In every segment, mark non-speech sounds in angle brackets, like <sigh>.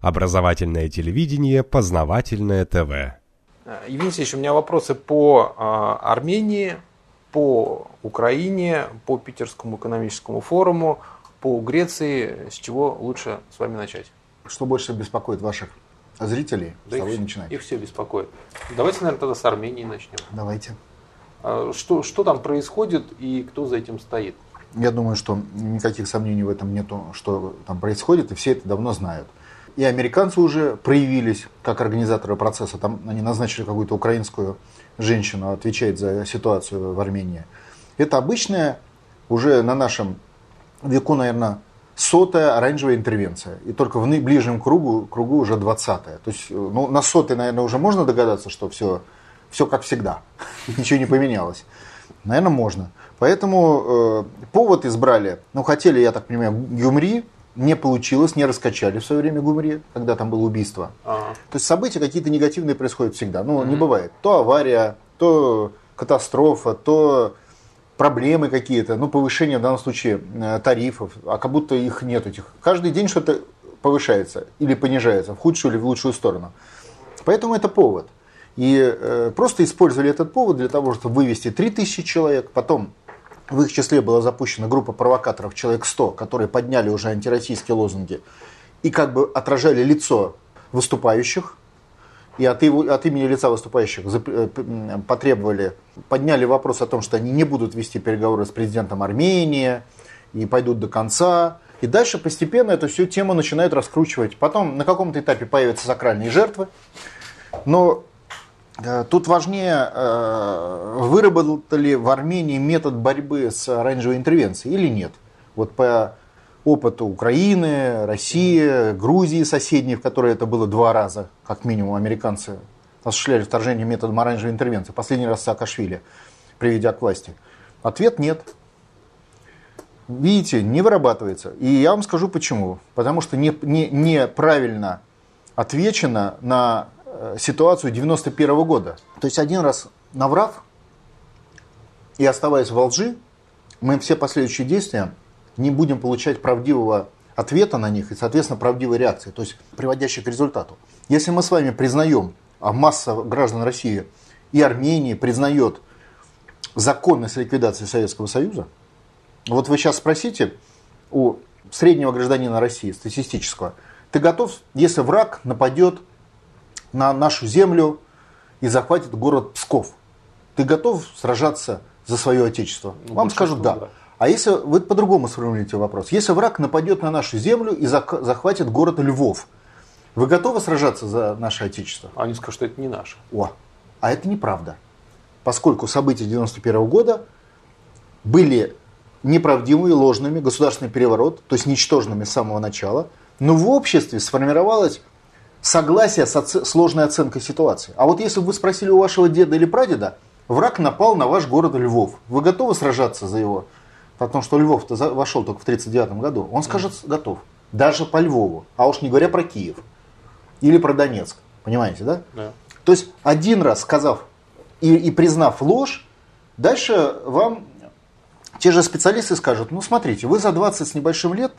Образовательное телевидение, познавательное ТВ. Евгений Алексеевич, у меня вопросы по а, Армении, по Украине, по Питерскому экономическому форуму, по Греции. С чего лучше с вами начать? Что больше беспокоит ваших зрителей? Да с того их, начинайте. их все беспокоит. Давайте, наверное, тогда с Армении начнем. Давайте. А, Что, что там происходит и кто за этим стоит? Я думаю, что никаких сомнений в этом нету, что там происходит, и все это давно знают. И американцы уже проявились как организаторы процесса. Там они назначили какую-то украинскую женщину, отвечает за ситуацию в Армении. Это обычная, уже на нашем веку, наверное, сотая оранжевая интервенция. И только в ближнем кругу, кругу уже двадцатая. То есть ну, на сотой, наверное, уже можно догадаться, что все, все как всегда. <laughs> Ничего не поменялось. Наверное, можно. Поэтому э, повод избрали, ну, хотели, я так понимаю, Гюмри, не получилось, не раскачали в свое время Гюмри, когда там было убийство. Ага. То есть события какие-то негативные происходят всегда. Ну, не бывает. То авария, то катастрофа, то проблемы какие-то, ну, повышение в данном случае э, тарифов, а как будто их нет этих. Каждый день что-то повышается или понижается, в худшую или в лучшую сторону. Поэтому это повод. И э, просто использовали этот повод для того, чтобы вывести 3000 человек, потом в их числе была запущена группа провокаторов, человек 100, которые подняли уже антироссийские лозунги и как бы отражали лицо выступающих, и от, его, от имени лица выступающих э, потребовали, подняли вопрос о том, что они не будут вести переговоры с президентом Армении и пойдут до конца. И дальше постепенно эту всю тему начинают раскручивать. Потом на каком-то этапе появятся сакральные жертвы. Но тут важнее, э, выработали в Армении метод борьбы с оранжевой интервенцией или нет. Вот по опыту Украины, России, Грузии соседней, в которой это было два раза, как минимум, американцы осуществляли вторжение методом оранжевой интервенции. Последний раз Саакашвили, приведя к власти. Ответ нет. Видите, не вырабатывается. И я вам скажу почему. Потому что не, не, неправильно отвечено на э, ситуацию 91 года. То есть один раз наврав и оставаясь во лжи, мы все последующие действия не будем получать правдивого ответа на них и, соответственно, правдивой реакции, то есть приводящей к результату. Если мы с вами признаем, а масса граждан России и Армении признает законность ликвидации Советского Союза, вот вы сейчас спросите у среднего гражданина России, статистического, ты готов, если враг нападет на нашу землю и захватит город Псков, ты готов сражаться за свое отечество? Ну, Вам скажут да. да. А если вы по-другому сформулируете вопрос, если враг нападет на нашу землю и захватит город Львов, вы готовы сражаться за наше отечество? Они скажут, что это не наше. О, а это неправда. Поскольку события 91 года были неправдивыми, ложными, государственный переворот, то есть ничтожными с самого начала, но в обществе сформировалось согласие с оце- сложной оценкой ситуации. А вот если бы вы спросили у вашего деда или прадеда, враг напал на ваш город Львов, вы готовы сражаться за его? Потому что Львов-то за- вошел только в 1939 году. Он скажет, готов. Даже по Львову. А уж не говоря про Киев. Или про Донецк. Понимаете, да? Да. То есть один раз сказав и, и признав ложь, дальше вам те же специалисты скажут, ну смотрите, вы за 20 с небольшим лет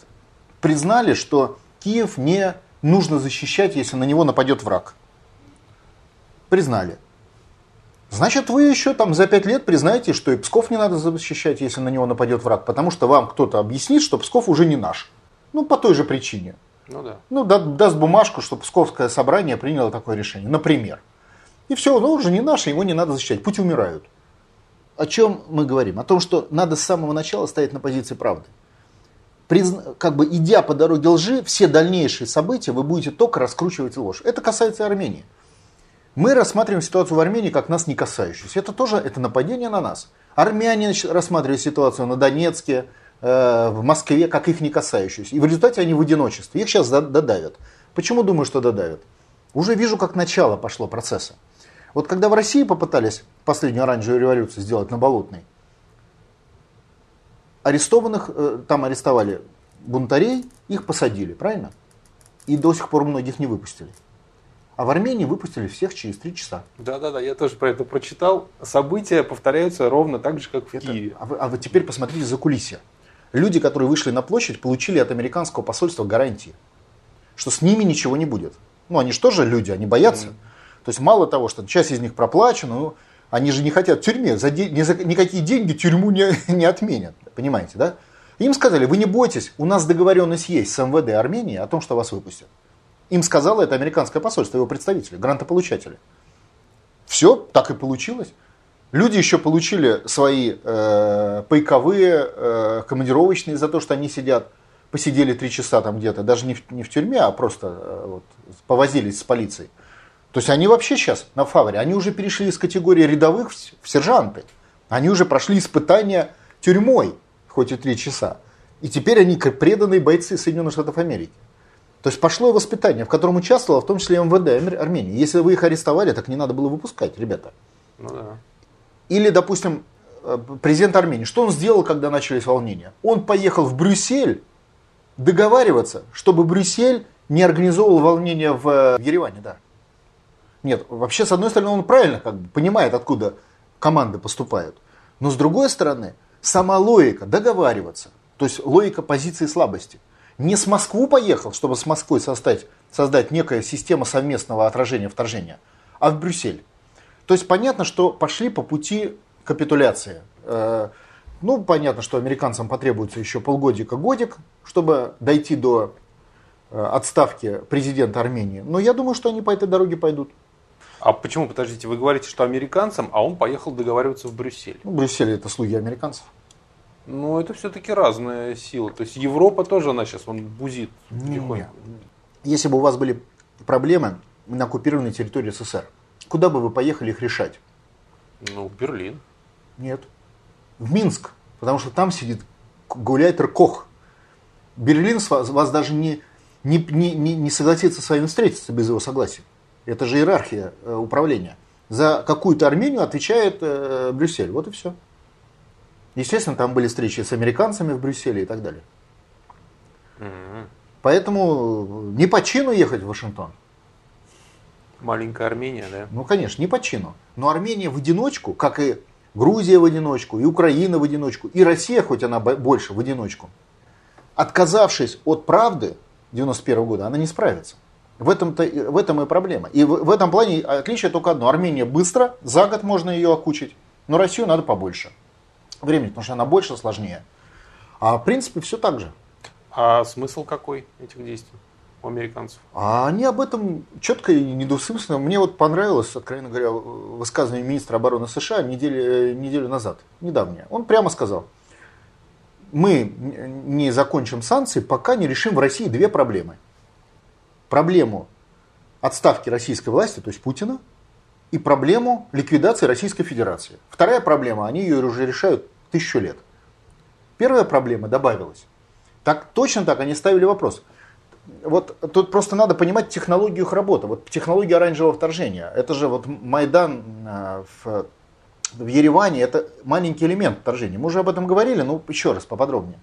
признали, что Киев не нужно защищать, если на него нападет враг. Признали. Значит, вы еще там за 5 лет признаете, что и Псков не надо защищать, если на него нападет враг, потому что вам кто-то объяснит, что Псков уже не наш. Ну, по той же причине. Ну да. Ну, да- даст бумажку, что Псковское собрание приняло такое решение, например. И все, ну уже не наше, его не надо защищать, пусть умирают. О чем мы говорим? О том, что надо с самого начала стоять на позиции правды. Как бы идя по дороге лжи, все дальнейшие события вы будете только раскручивать ложь. Это касается Армении. Мы рассматриваем ситуацию в Армении как нас не касающуюся. Это тоже это нападение на нас. Армяне рассматривают ситуацию на Донецке, э, в Москве, как их не касающуюся. И в результате они в одиночестве. Их сейчас до- додавят. Почему думаю, что додавят? Уже вижу, как начало пошло процесса. Вот когда в России попытались последнюю оранжевую революцию сделать на Болотной, арестованных, э, там арестовали бунтарей, их посадили, правильно? И до сих пор многих не выпустили. А в Армении выпустили всех через три часа. Да-да-да, я тоже про это прочитал. События повторяются ровно так же, как в Это- Киеве. а, вы, а вы теперь посмотрите за кулисья. Люди, которые вышли на площадь, получили от американского посольства гарантии, что с ними ничего не будет. Ну, они же тоже люди, они боятся. Mm. То есть мало того, что часть из них проплачена, ну, они же не хотят в тюрьме, за де... ни за... никакие деньги тюрьму не, <laughs> не отменят, понимаете, да? Им сказали, вы не бойтесь, у нас договоренность есть с МВД Армении о том, что вас выпустят. Им сказало это американское посольство, его представители, грантополучатели. Все так и получилось. Люди еще получили свои э, пайковые, э, командировочные за то, что они сидят, посидели три часа там где-то, даже не в, не в тюрьме, а просто э, вот, повозились с полицией. То есть они вообще сейчас на фаворе, они уже перешли из категории рядовых в сержанты. Они уже прошли испытания тюрьмой, хоть и три часа. И теперь они преданные бойцы Соединенных Штатов Америки. То есть пошло воспитание, в котором участвовало в том числе МВД Армении. Если вы их арестовали, так не надо было выпускать, ребята. Ну да. Или, допустим, э, президент Армении, что он сделал, когда начались волнения? Он поехал в Брюссель договариваться, чтобы Брюссель не организовывал волнения в э, Ереване, да. Нет, вообще, с одной стороны, он правильно как бы понимает, откуда команды поступают. Но с другой стороны, сама логика договариваться, то есть логика позиции слабости. Не с Москву поехал, чтобы с Москвой создать, создать некая система совместного отражения вторжения, а в Брюссель. То есть понятно, что пошли по пути капитуляции. Э, ну, понятно, что американцам потребуется еще полгодика-годик, чтобы дойти до э, отставки президента Армении. Но я думаю, что они по этой дороге пойдут. А почему, подождите, вы говорите, что американцам, а он поехал договариваться в Брюссель? Ну, Брюссель это слуги американцов. Ну, это все-таки разная сила. То есть Европа тоже, она сейчас, он бузит потихоньку. Если бы у вас были проблемы на оккупированной территории СССР, куда бы вы поехали их решать? Ну, в Берлин. Нет. В Минск. Потому что там сидит гуляйтер Кох. Берлин вас, вас даже не, не, не, не согласится с вами встретиться без его согласия. Это же иерархия э, управления. За какую-то Армению отвечает э, Брюссель. Вот и все. Естественно, там были встречи с американцами в Брюсселе и так далее. Угу. Поэтому не по чину ехать в Вашингтон. Маленькая Армения, да? Ну, конечно, не по чину. Но Армения в одиночку, как и Грузия в одиночку, и Украина в одиночку, и Россия, хоть она больше, в одиночку, отказавшись от правды 91 года, она не справится. В этом-то, в этом и проблема. И в, в этом плане отличие только одно. Армения быстро, за год можно ее окучить, но Россию надо побольше времени, потому что она больше, сложнее. А в принципе все так же. А смысл какой этих действий? у американцев? А они об этом четко и недвусмысленно. Мне вот понравилось, откровенно говоря, высказывание министра обороны США недели, неделю назад, недавнее. Он прямо сказал, мы не закончим санкции, пока не решим в России две проблемы – проблему отставки российской власти, то есть Путина, и проблему ликвидации Российской Федерации. Вторая проблема, они ее уже решают тысячу лет. Первая проблема добавилась. Так, точно так они ставили вопрос. Вот тут просто надо понимать технологию их работы. Вот технология оранжевого вторжения. Это же вот Майдан э, в, в Ереване, это маленький элемент вторжения. Мы уже об этом говорили, но еще раз поподробнее.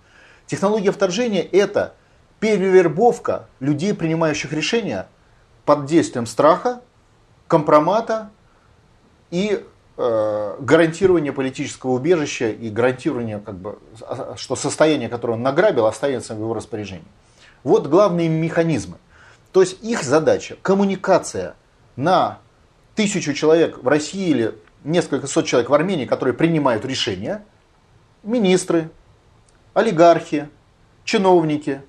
Технология вторжения это перевербовка людей, принимающих решения под действием страха, компромата и э, гарантирование политического убежища и гарантирование, как бы, что состояние, которое он награбил, останется в его распоряжении. Вот главные механизмы. То есть их задача коммуникация на тысячу человек в России или несколько сот человек в Армении, которые принимают решения, министры, олигархи, чиновники,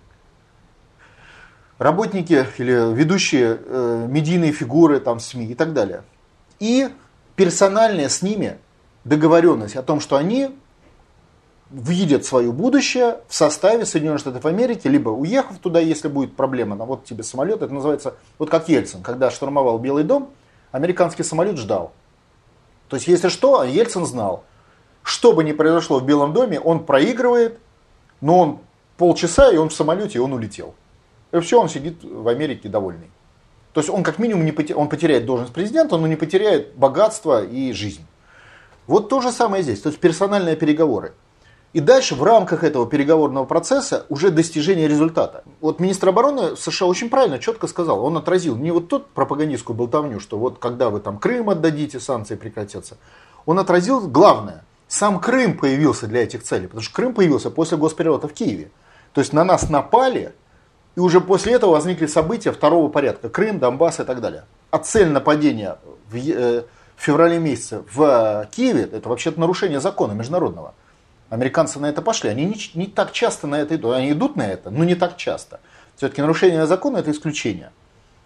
работники или ведущие э, медийные фигуры там, СМИ и так далее. И персональная с ними договоренность о том, что они видят свое будущее в составе Соединенных Штатов Америки, либо уехав туда, если будет проблема, ну, вот тебе самолет, это называется, вот как Ельцин, когда штурмовал Белый дом, американский самолет ждал. То есть, если что, Ельцин знал, что бы ни произошло в Белом доме, он проигрывает, но он полчаса, и он в самолете, и он улетел. И все, он сидит в Америке довольный. То есть он как минимум не потеряет, он потеряет должность президента, но не потеряет богатство и жизнь. Вот то же самое здесь, то есть персональные переговоры. И дальше в рамках этого переговорного процесса уже достижение результата. Вот министр обороны США очень правильно, четко сказал, он отразил не вот тот пропагандистскую болтовню, что вот когда вы там Крым отдадите, санкции прекратятся. Он отразил главное, сам Крым появился для этих целей, потому что Крым появился после госпереворота в Киеве. То есть на нас напали, И уже после этого возникли события второго порядка. Крым, Донбасс и так далее. А цель нападения в, э, в феврале месяце в Киеве, это вообще-то нарушение закона международного. Американцы на это пошли. Они не, не так часто на это идут. Они идут на это, но не так часто. Все-таки нарушение закона это исключение.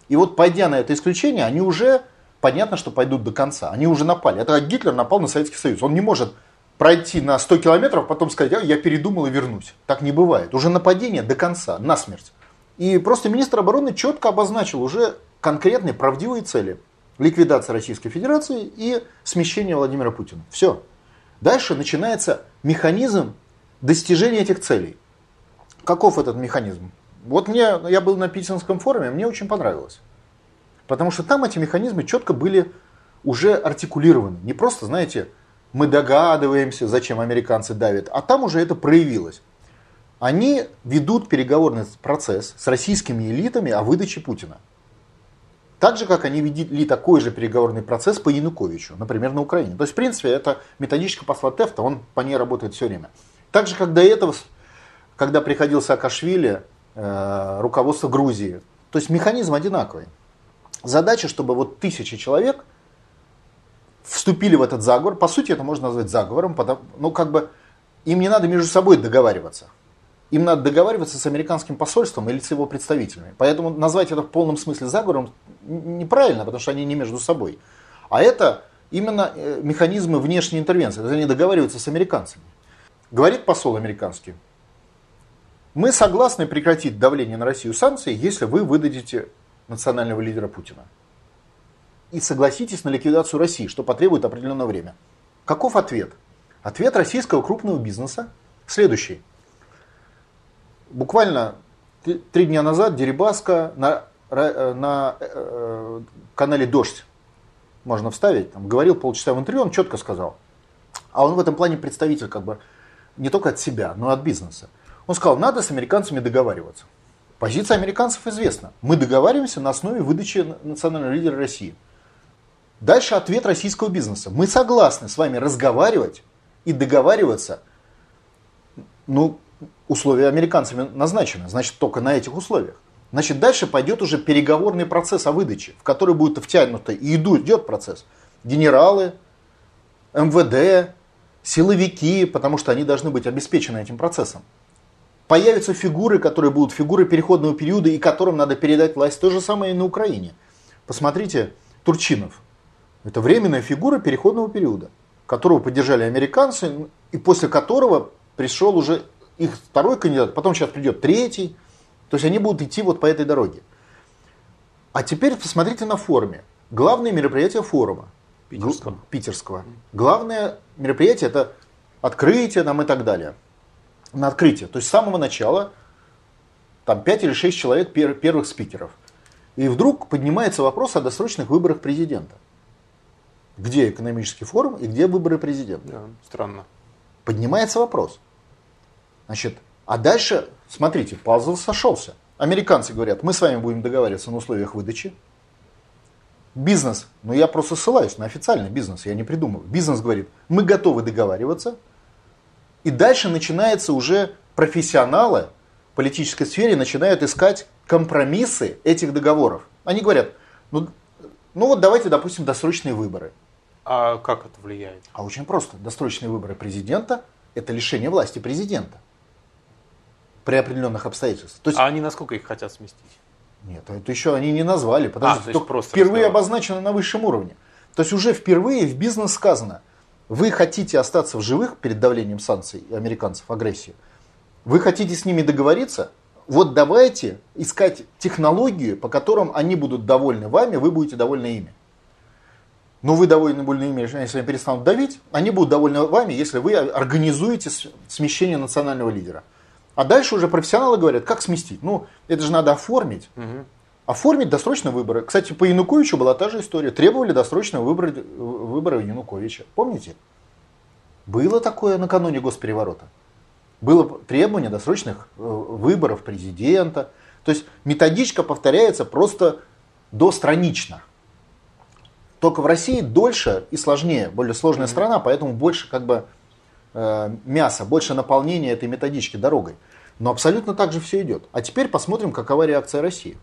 И вот пойдя на это исключение, они уже, понятно, что пойдут до конца. Они уже напали. Это как Гитлер напал на Советский Союз. Он не может пройти на 100 километров, потом сказать, я передумал и вернусь. Так не бывает. Уже нападение до конца, насмерть. И просто министр обороны четко обозначил уже конкретные правдивые цели. Ликвидация Российской Федерации и смещение Владимира Путина. Все. Дальше начинается механизм достижения этих целей. Каков этот механизм? Вот мне, я был на Питерском форуме, мне очень понравилось. Потому что там эти механизмы четко были уже артикулированы. Не просто, знаете, мы догадываемся, зачем американцы давят, а там уже это проявилось они ведут переговорный процесс с российскими элитами о выдаче Путина. Так же, как они вели такой же переговорный процесс по Януковичу, например, на Украине. То есть, в принципе, это методичка посла Тефта, он по ней работает все время. Так же, как до этого, когда приходил Саакашвили, э, руководство Грузии. То есть, механизм одинаковый. Задача, чтобы вот тысячи человек вступили в этот заговор. По сути, это можно назвать заговором, потому, ну, как бы им не надо между собой договариваться. Им надо договариваться с американским посольством или с его представителями. Поэтому назвать это в полном смысле заговором неправильно, потому что они не между собой. А это именно э, механизмы внешней интервенции. То они договариваются с американцами. Говорит посол американский, мы согласны прекратить давление на Россию санкции, если вы выдадите национального лидера Путина. И согласитесь на ликвидацию России, что потребует определенное время. Каков ответ? Ответ российского крупного бизнеса следующий буквально три дня назад Дерибаска на, э, на э, канале «Дождь» можно вставить, там, говорил полчаса в интервью, он четко сказал. А он в этом плане представитель как бы не только от себя, но и от бизнеса. Он сказал, надо с американцами договариваться. Позиция американцев известна. Мы договариваемся на основе выдачи национального лидера России. Дальше ответ российского бизнеса. Мы согласны с вами разговаривать и договариваться ну, условия американцами назначены, значит, только на этих условиях. Значит, дальше пойдет уже переговорный процесс о выдаче, в который будет втянуто и идет процесс. Генералы, МВД, силовики, потому что они должны быть обеспечены этим процессом. Появятся фигуры, которые будут фигуры переходного периода и которым надо передать власть. То же самое и на Украине. Посмотрите, Турчинов. Это временная фигура переходного периода, которого поддержали американцы и после которого пришел уже их второй кандидат, потом сейчас придет третий. То есть они будут идти вот по этой дороге. А теперь посмотрите на форуме. Главное мероприятие форума. Питерского. Питерского. Главное мероприятие это открытие там и так далее. На открытие. То есть с самого начала там 5 или 6 человек пер, первых спикеров. И вдруг поднимается вопрос о досрочных выборах президента. Где экономический форум и где выборы президента? Да, странно. Поднимается вопрос. Значит, а дальше, смотрите, пазл сошелся. Американцы говорят, мы с вами будем договариваться на условиях выдачи. Бизнес, ну я просто ссылаюсь на официальный бизнес, я не придумываю. Бизнес говорит, мы готовы договариваться. И дальше начинается уже профессионалы в политической сфере начинают искать компромиссы этих договоров. Они говорят, ну, ну вот давайте, допустим, досрочные выборы. А как это влияет? А очень просто. Досрочные выборы президента – это лишение власти президента при определенных обстоятельствах. То есть, а они насколько их хотят сместить? Нет, это еще они не назвали, потому а, что просто впервые разговор. обозначено на высшем уровне. То есть уже впервые в бизнес сказано, вы хотите остаться в живых перед давлением санкций американцев, агрессии, вы хотите с ними договориться, вот давайте искать технологию, по которым они будут довольны вами, вы будете довольны ими. Но вы довольны больны ими, если они перестанут давить, они будут довольны вами, если вы организуете смещение национального лидера. А дальше уже профессионалы говорят, как сместить. Ну, это же надо оформить. Угу. Оформить досрочные выборы. Кстати, по Януковичу была та же история. Требовали досрочного выбора, выбора Януковича. Помните? Было такое накануне госпереворота. Было требование досрочных э, выборов президента. То есть методичка повторяется просто достранично. Только в России дольше и сложнее, более сложная страна, поэтому больше как бы мяса, больше наполнения этой методички дорогой. Но абсолютно так же все идет. А теперь посмотрим, какова реакция России.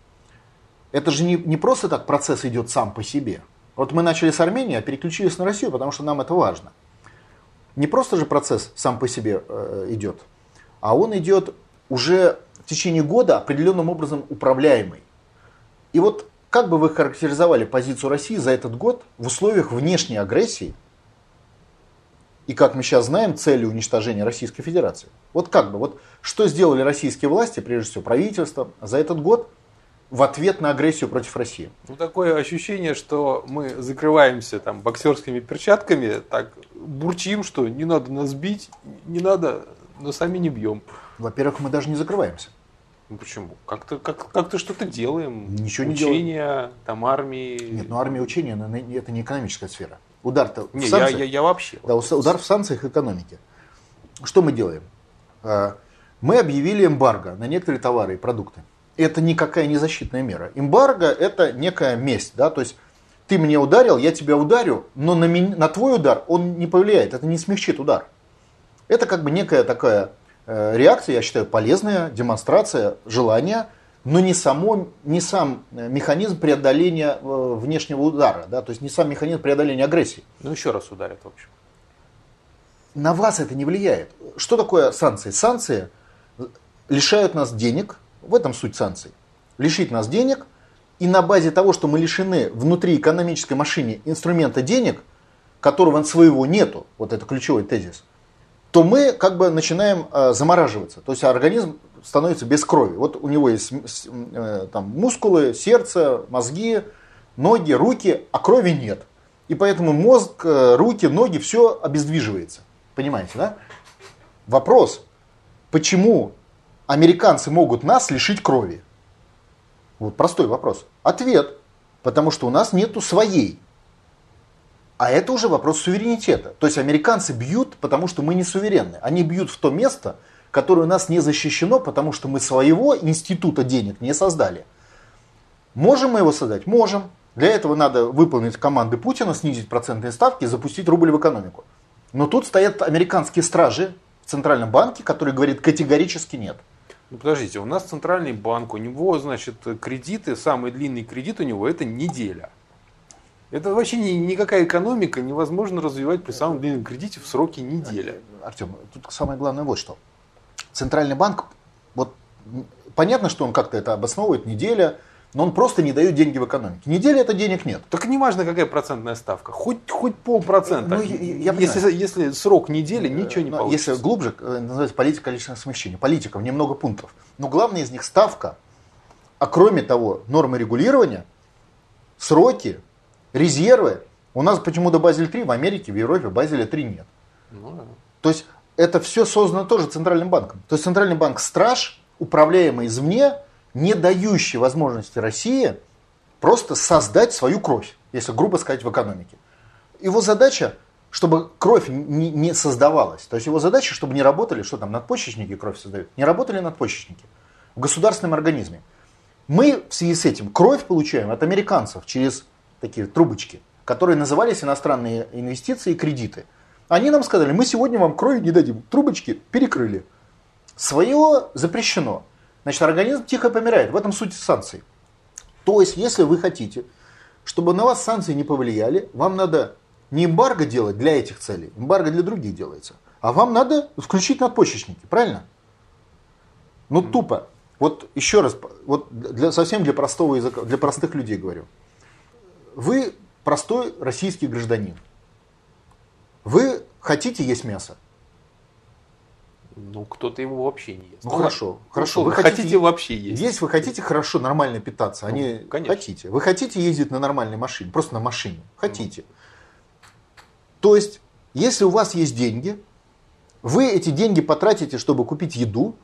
Это же не, не просто так процесс идет сам по себе. Вот мы начали с Армении, а переключились на Россию, потому что нам это важно. Не просто же процесс сам по себе э, идет, а он идет уже в течение года определенным образом управляемый. И вот как бы вы характеризовали позицию России за этот год в условиях внешней агрессии и, как мы сейчас знаем, цели уничтожения Российской Федерации? Вот как бы, вот что сделали российские власти, прежде всего правительство, за этот год в ответ на агрессию против России? Ну, такое ощущение, что мы закрываемся там боксерскими перчатками, так бурчим, что не надо нас бить, не надо, но сами не бьем. Во-первых, мы даже не закрываемся. Ну почему? Как-то как, как что-то делаем. Ничего не Учения, там армии. Нет, ну армия учения это не экономическая сфера. Удар-то не, в санкциях, я, я, я вообще. Да, удар в санкциях экономики. Что мы делаем? А, мы объявили эмбарго на некоторые товары и продукты. Это никакая не защитная мера. Эмбарго это некая месть. Да? То есть ты мне ударил, я тебя ударю, но на, меня, на твой удар он не повлияет, это не смягчит удар. Это как бы некая такая Э, реакция, я считаю, полезная, демонстрация желания, но не, само, не сам э, механизм преодоления э, внешнего удара, да, то есть не сам механизм преодоления агрессии. Ну еще раз ударят, в общем. На вас это не влияет. Что такое санкции? Санкции лишают нас денег, в этом суть санкций. Лишить нас денег, и на базе того, что мы лишены внутри экономической машины инструмента денег, которого своего нету, вот это ключевой тезис, то мы как бы начинаем э, замораживаться. То есть организм становится без крови. Вот у него есть э, там, мускулы, сердце, мозги, ноги, руки, а крови нет. И поэтому мозг, э, руки, ноги, все обездвиживается. Понимаете, да? Вопрос, почему американцы могут нас лишить крови? Вот простой вопрос. Ответ, потому что у нас нету своей. А это уже вопрос суверенитета. То есть американцы бьют, потому что мы не суверенны. Они бьют в то место, которое у нас не защищено, потому что мы своего института денег не создали. Можем мы его создать? Можем. Для этого надо выполнить команды Путина, снизить процентные ставки и запустить рубль в экономику. Но тут стоят американские стражи в Центральном банке, которые говорят категорически нет. Ну подождите, у нас центральный банк, у него, значит, кредиты, самый длинный кредит у него это неделя. Это вообще ни, никакая экономика невозможно развивать при самом длинном кредите в сроке недели. Артем, тут самое главное вот что. Центральный банк, вот понятно, что он как-то это обосновывает, неделя, но он просто не дает деньги в экономике. Неделя это денег нет. Так не важно, какая процентная ставка, хоть, хоть полпроцента. Ну, я, я если, если срок недели, ничего не получится. Если глубже, э, называется политика количественного смещения. Политиков немного пунктов. Но главное из них ставка, а кроме того, нормы регулирования, сроки, резервы. У нас почему-то Базель 3 в Америке, в Европе Базеля 3 нет. Ну, да. То есть это все создано тоже Центральным банком. То есть Центральный банк страж, управляемый извне, не дающий возможности России просто создать свою кровь, если грубо сказать, в экономике. Его задача, чтобы кровь не, не создавалась. То есть его задача, чтобы не работали, что там, надпочечники кровь создают, не работали надпочечники в государственном организме. Мы в связи с этим кровь получаем от американцев через такие трубочки, которые назывались иностранные инвестиции и кредиты. Они нам сказали, мы сегодня вам крови не дадим. Трубочки перекрыли. Свое запрещено. Значит, организм тихо помирает. В этом суть санкций. То есть, если вы хотите, чтобы на вас санкции не повлияли, вам надо не эмбарго делать для этих целей, эмбарго для других делается, а вам надо включить надпочечники, правильно? Ну, тупо. Вот еще раз, вот для, совсем для простого языка, для простых людей говорю. Вы простой российский гражданин. Вы хотите есть мясо? Ну, кто-то его вообще не ест. Ну, хорошо, ну, хорошо. Вы хотите, хотите вообще есть? Есть вы хотите хорошо, нормально питаться, а ну, не конечно. хотите. Вы хотите ездить на нормальной машине, просто на машине. Хотите. То есть, если у вас есть деньги, вы эти деньги потратите, чтобы купить еду,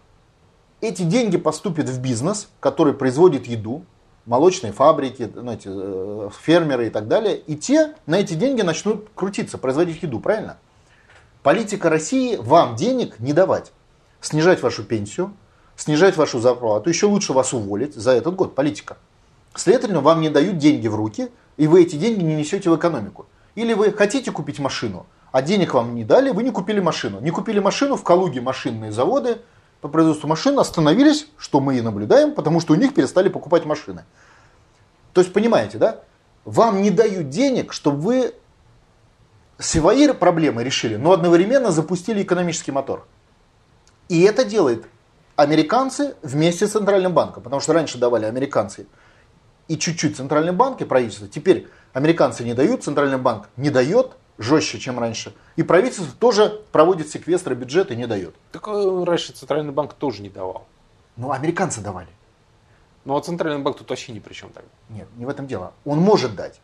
эти деньги поступят в бизнес, который производит еду, молочные фабрики, знаете, э, фермеры и так далее, и те на эти деньги начнут крутиться, производить еду, правильно? Политика России вам денег не давать, снижать вашу пенсию, снижать вашу зарплату, еще лучше вас уволить за этот год, политика. Следовательно, вам не дают деньги в руки, и вы эти деньги не несете в экономику. Или вы хотите купить машину, а денег вам не дали, вы не купили машину. Не купили машину, в Калуге машинные заводы, по производству машин остановились, что мы и наблюдаем, потому что у них перестали покупать машины. То есть, понимаете, да? Вам не дают денег, чтобы вы свои проблемы решили, но одновременно запустили экономический мотор. И это делает американцы вместе с Центральным банком, потому что раньше давали американцы и чуть-чуть Центральный банк и правительство. Теперь американцы не дают, Центральный банк не дает, жестче, чем раньше. И правительство тоже проводит секвестры бюджета и не дает. Так э, раньше Центральный банк тоже не давал. Ну, американцы давали. Ну, а Центральный банк тут вообще ни при чем тогда. Нет, не в этом дело. Он может дать.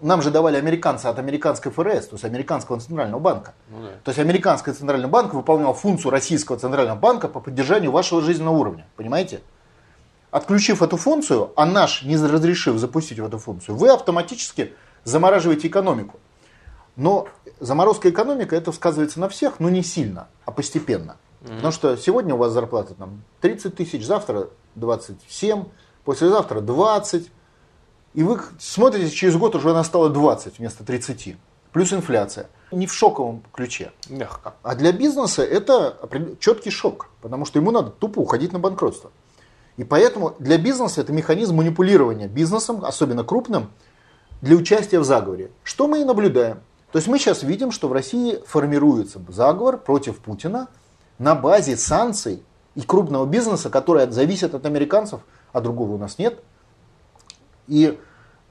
Нам же давали американцы от американской ФРС, то есть американского центрального банка. Ну, да. То есть американский центральный банк выполнял функцию российского центрального банка по поддержанию вашего жизненного уровня. Понимаете? Отключив эту функцию, а наш не разрешив запустить в эту функцию, вы автоматически замораживаете экономику. Но заморозка экономика, это сказывается на всех, но не сильно, а постепенно. Mm-hmm. Потому что сегодня у вас зарплата там 30 тысяч, завтра 27, послезавтра 20. И вы смотрите, через год уже она стала 20 вместо 30. Плюс инфляция. Не в шоковом ключе. Мягко. А для бизнеса это четкий шок, потому что ему надо тупо уходить на банкротство. И поэтому для бизнеса это механизм манипулирования бизнесом, особенно крупным, для участия в заговоре. Что мы и наблюдаем. То есть мы сейчас видим, что в России формируется заговор против Путина на базе санкций и крупного бизнеса, который зависит от американцев, а другого у нас нет. И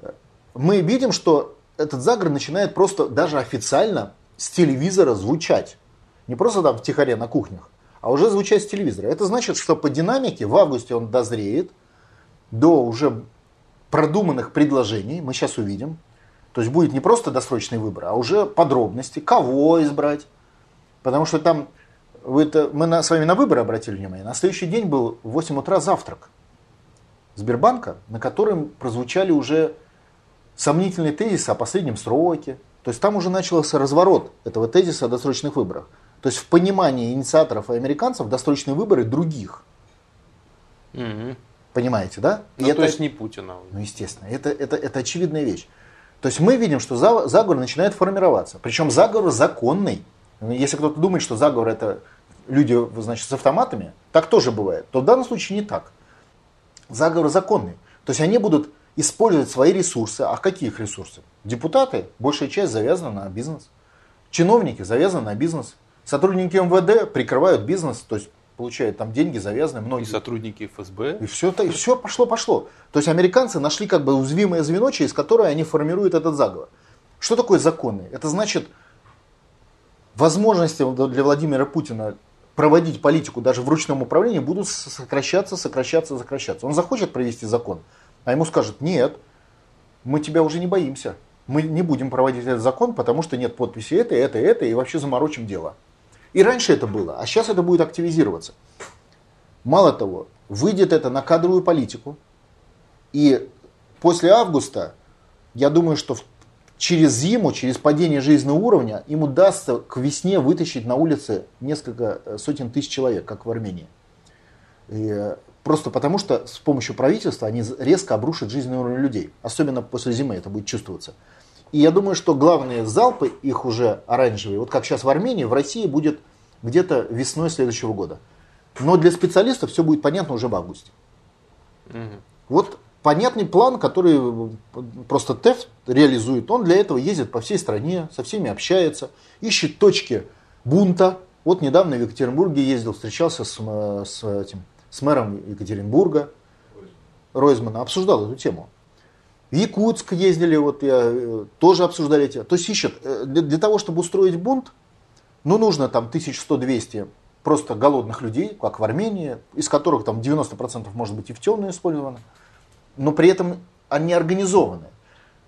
э, мы видим, что этот заговор начинает просто даже официально с телевизора звучать. Не просто там втихаря на кухнях, а уже звучать с телевизора. Это значит, что по динамике в августе он дозреет до уже продуманных предложений, мы сейчас увидим, то есть будет не просто досрочный выбор, а уже подробности, кого избрать. Потому что там, вы это, мы на, с вами на выборы обратили внимание, на следующий день был в 8 утра завтрак Сбербанка, на котором прозвучали уже сомнительные тезисы о последнем сроке. То есть там уже начался разворот этого тезиса о досрочных выборах. То есть в понимании инициаторов и американцев досрочные выборы других. Угу. Понимаете, да? Ну, и то это, есть не Путина. Ну, естественно, это, это, это очевидная вещь. То есть мы видим, что заговор начинает формироваться. Причем заговор законный. Если кто-то думает, что заговор это люди значит, с автоматами, так тоже бывает. То в данном случае не так. Заговор законный. То есть они будут использовать свои ресурсы. А какие их ресурсы? Депутаты, большая часть завязана на бизнес. Чиновники завязаны на бизнес. Сотрудники МВД прикрывают бизнес, то есть получают там деньги завязаны. Многие. И сотрудники ФСБ. И все, и все пошло, пошло. То есть американцы нашли как бы уязвимое звено, через которое они формируют этот заговор. Что такое законный? Это значит возможности для Владимира Путина проводить политику даже в ручном управлении будут сокращаться, сокращаться, сокращаться. Он захочет провести закон, а ему скажут, нет, мы тебя уже не боимся. Мы не будем проводить этот закон, потому что нет подписи это, это, это, и вообще заморочим дело. И раньше это было, а сейчас это будет активизироваться. Мало того, выйдет это на кадровую политику. И после августа, я думаю, что через зиму, через падение жизненного уровня, им удастся к весне вытащить на улице несколько э, сотен тысяч человек, как в Армении. И э, просто потому, что с помощью правительства они резко обрушат жизненный уровень людей. Особенно после зимы это будет чувствоваться. И я думаю, что главные залпы, их уже оранжевые, вот как сейчас в Армении, в России будет где-то весной следующего года. Но для специалистов все будет понятно уже в августе. Угу. Вот понятный план, который просто ТЭФ реализует. Он для этого ездит по всей стране, со всеми общается, ищет точки бунта. Вот недавно в Екатеринбурге ездил, встречался с, с, этим, с мэром Екатеринбурга, Ройзмана, обсуждал эту тему. В Якутск ездили, вот я э, тоже обсуждали эти. То есть ищет, э, для, для того, чтобы устроить бунт, ну нужно там 1100-200 просто голодных людей, как в Армении, из которых там 90% может быть и в темную использовано, но при этом они организованы.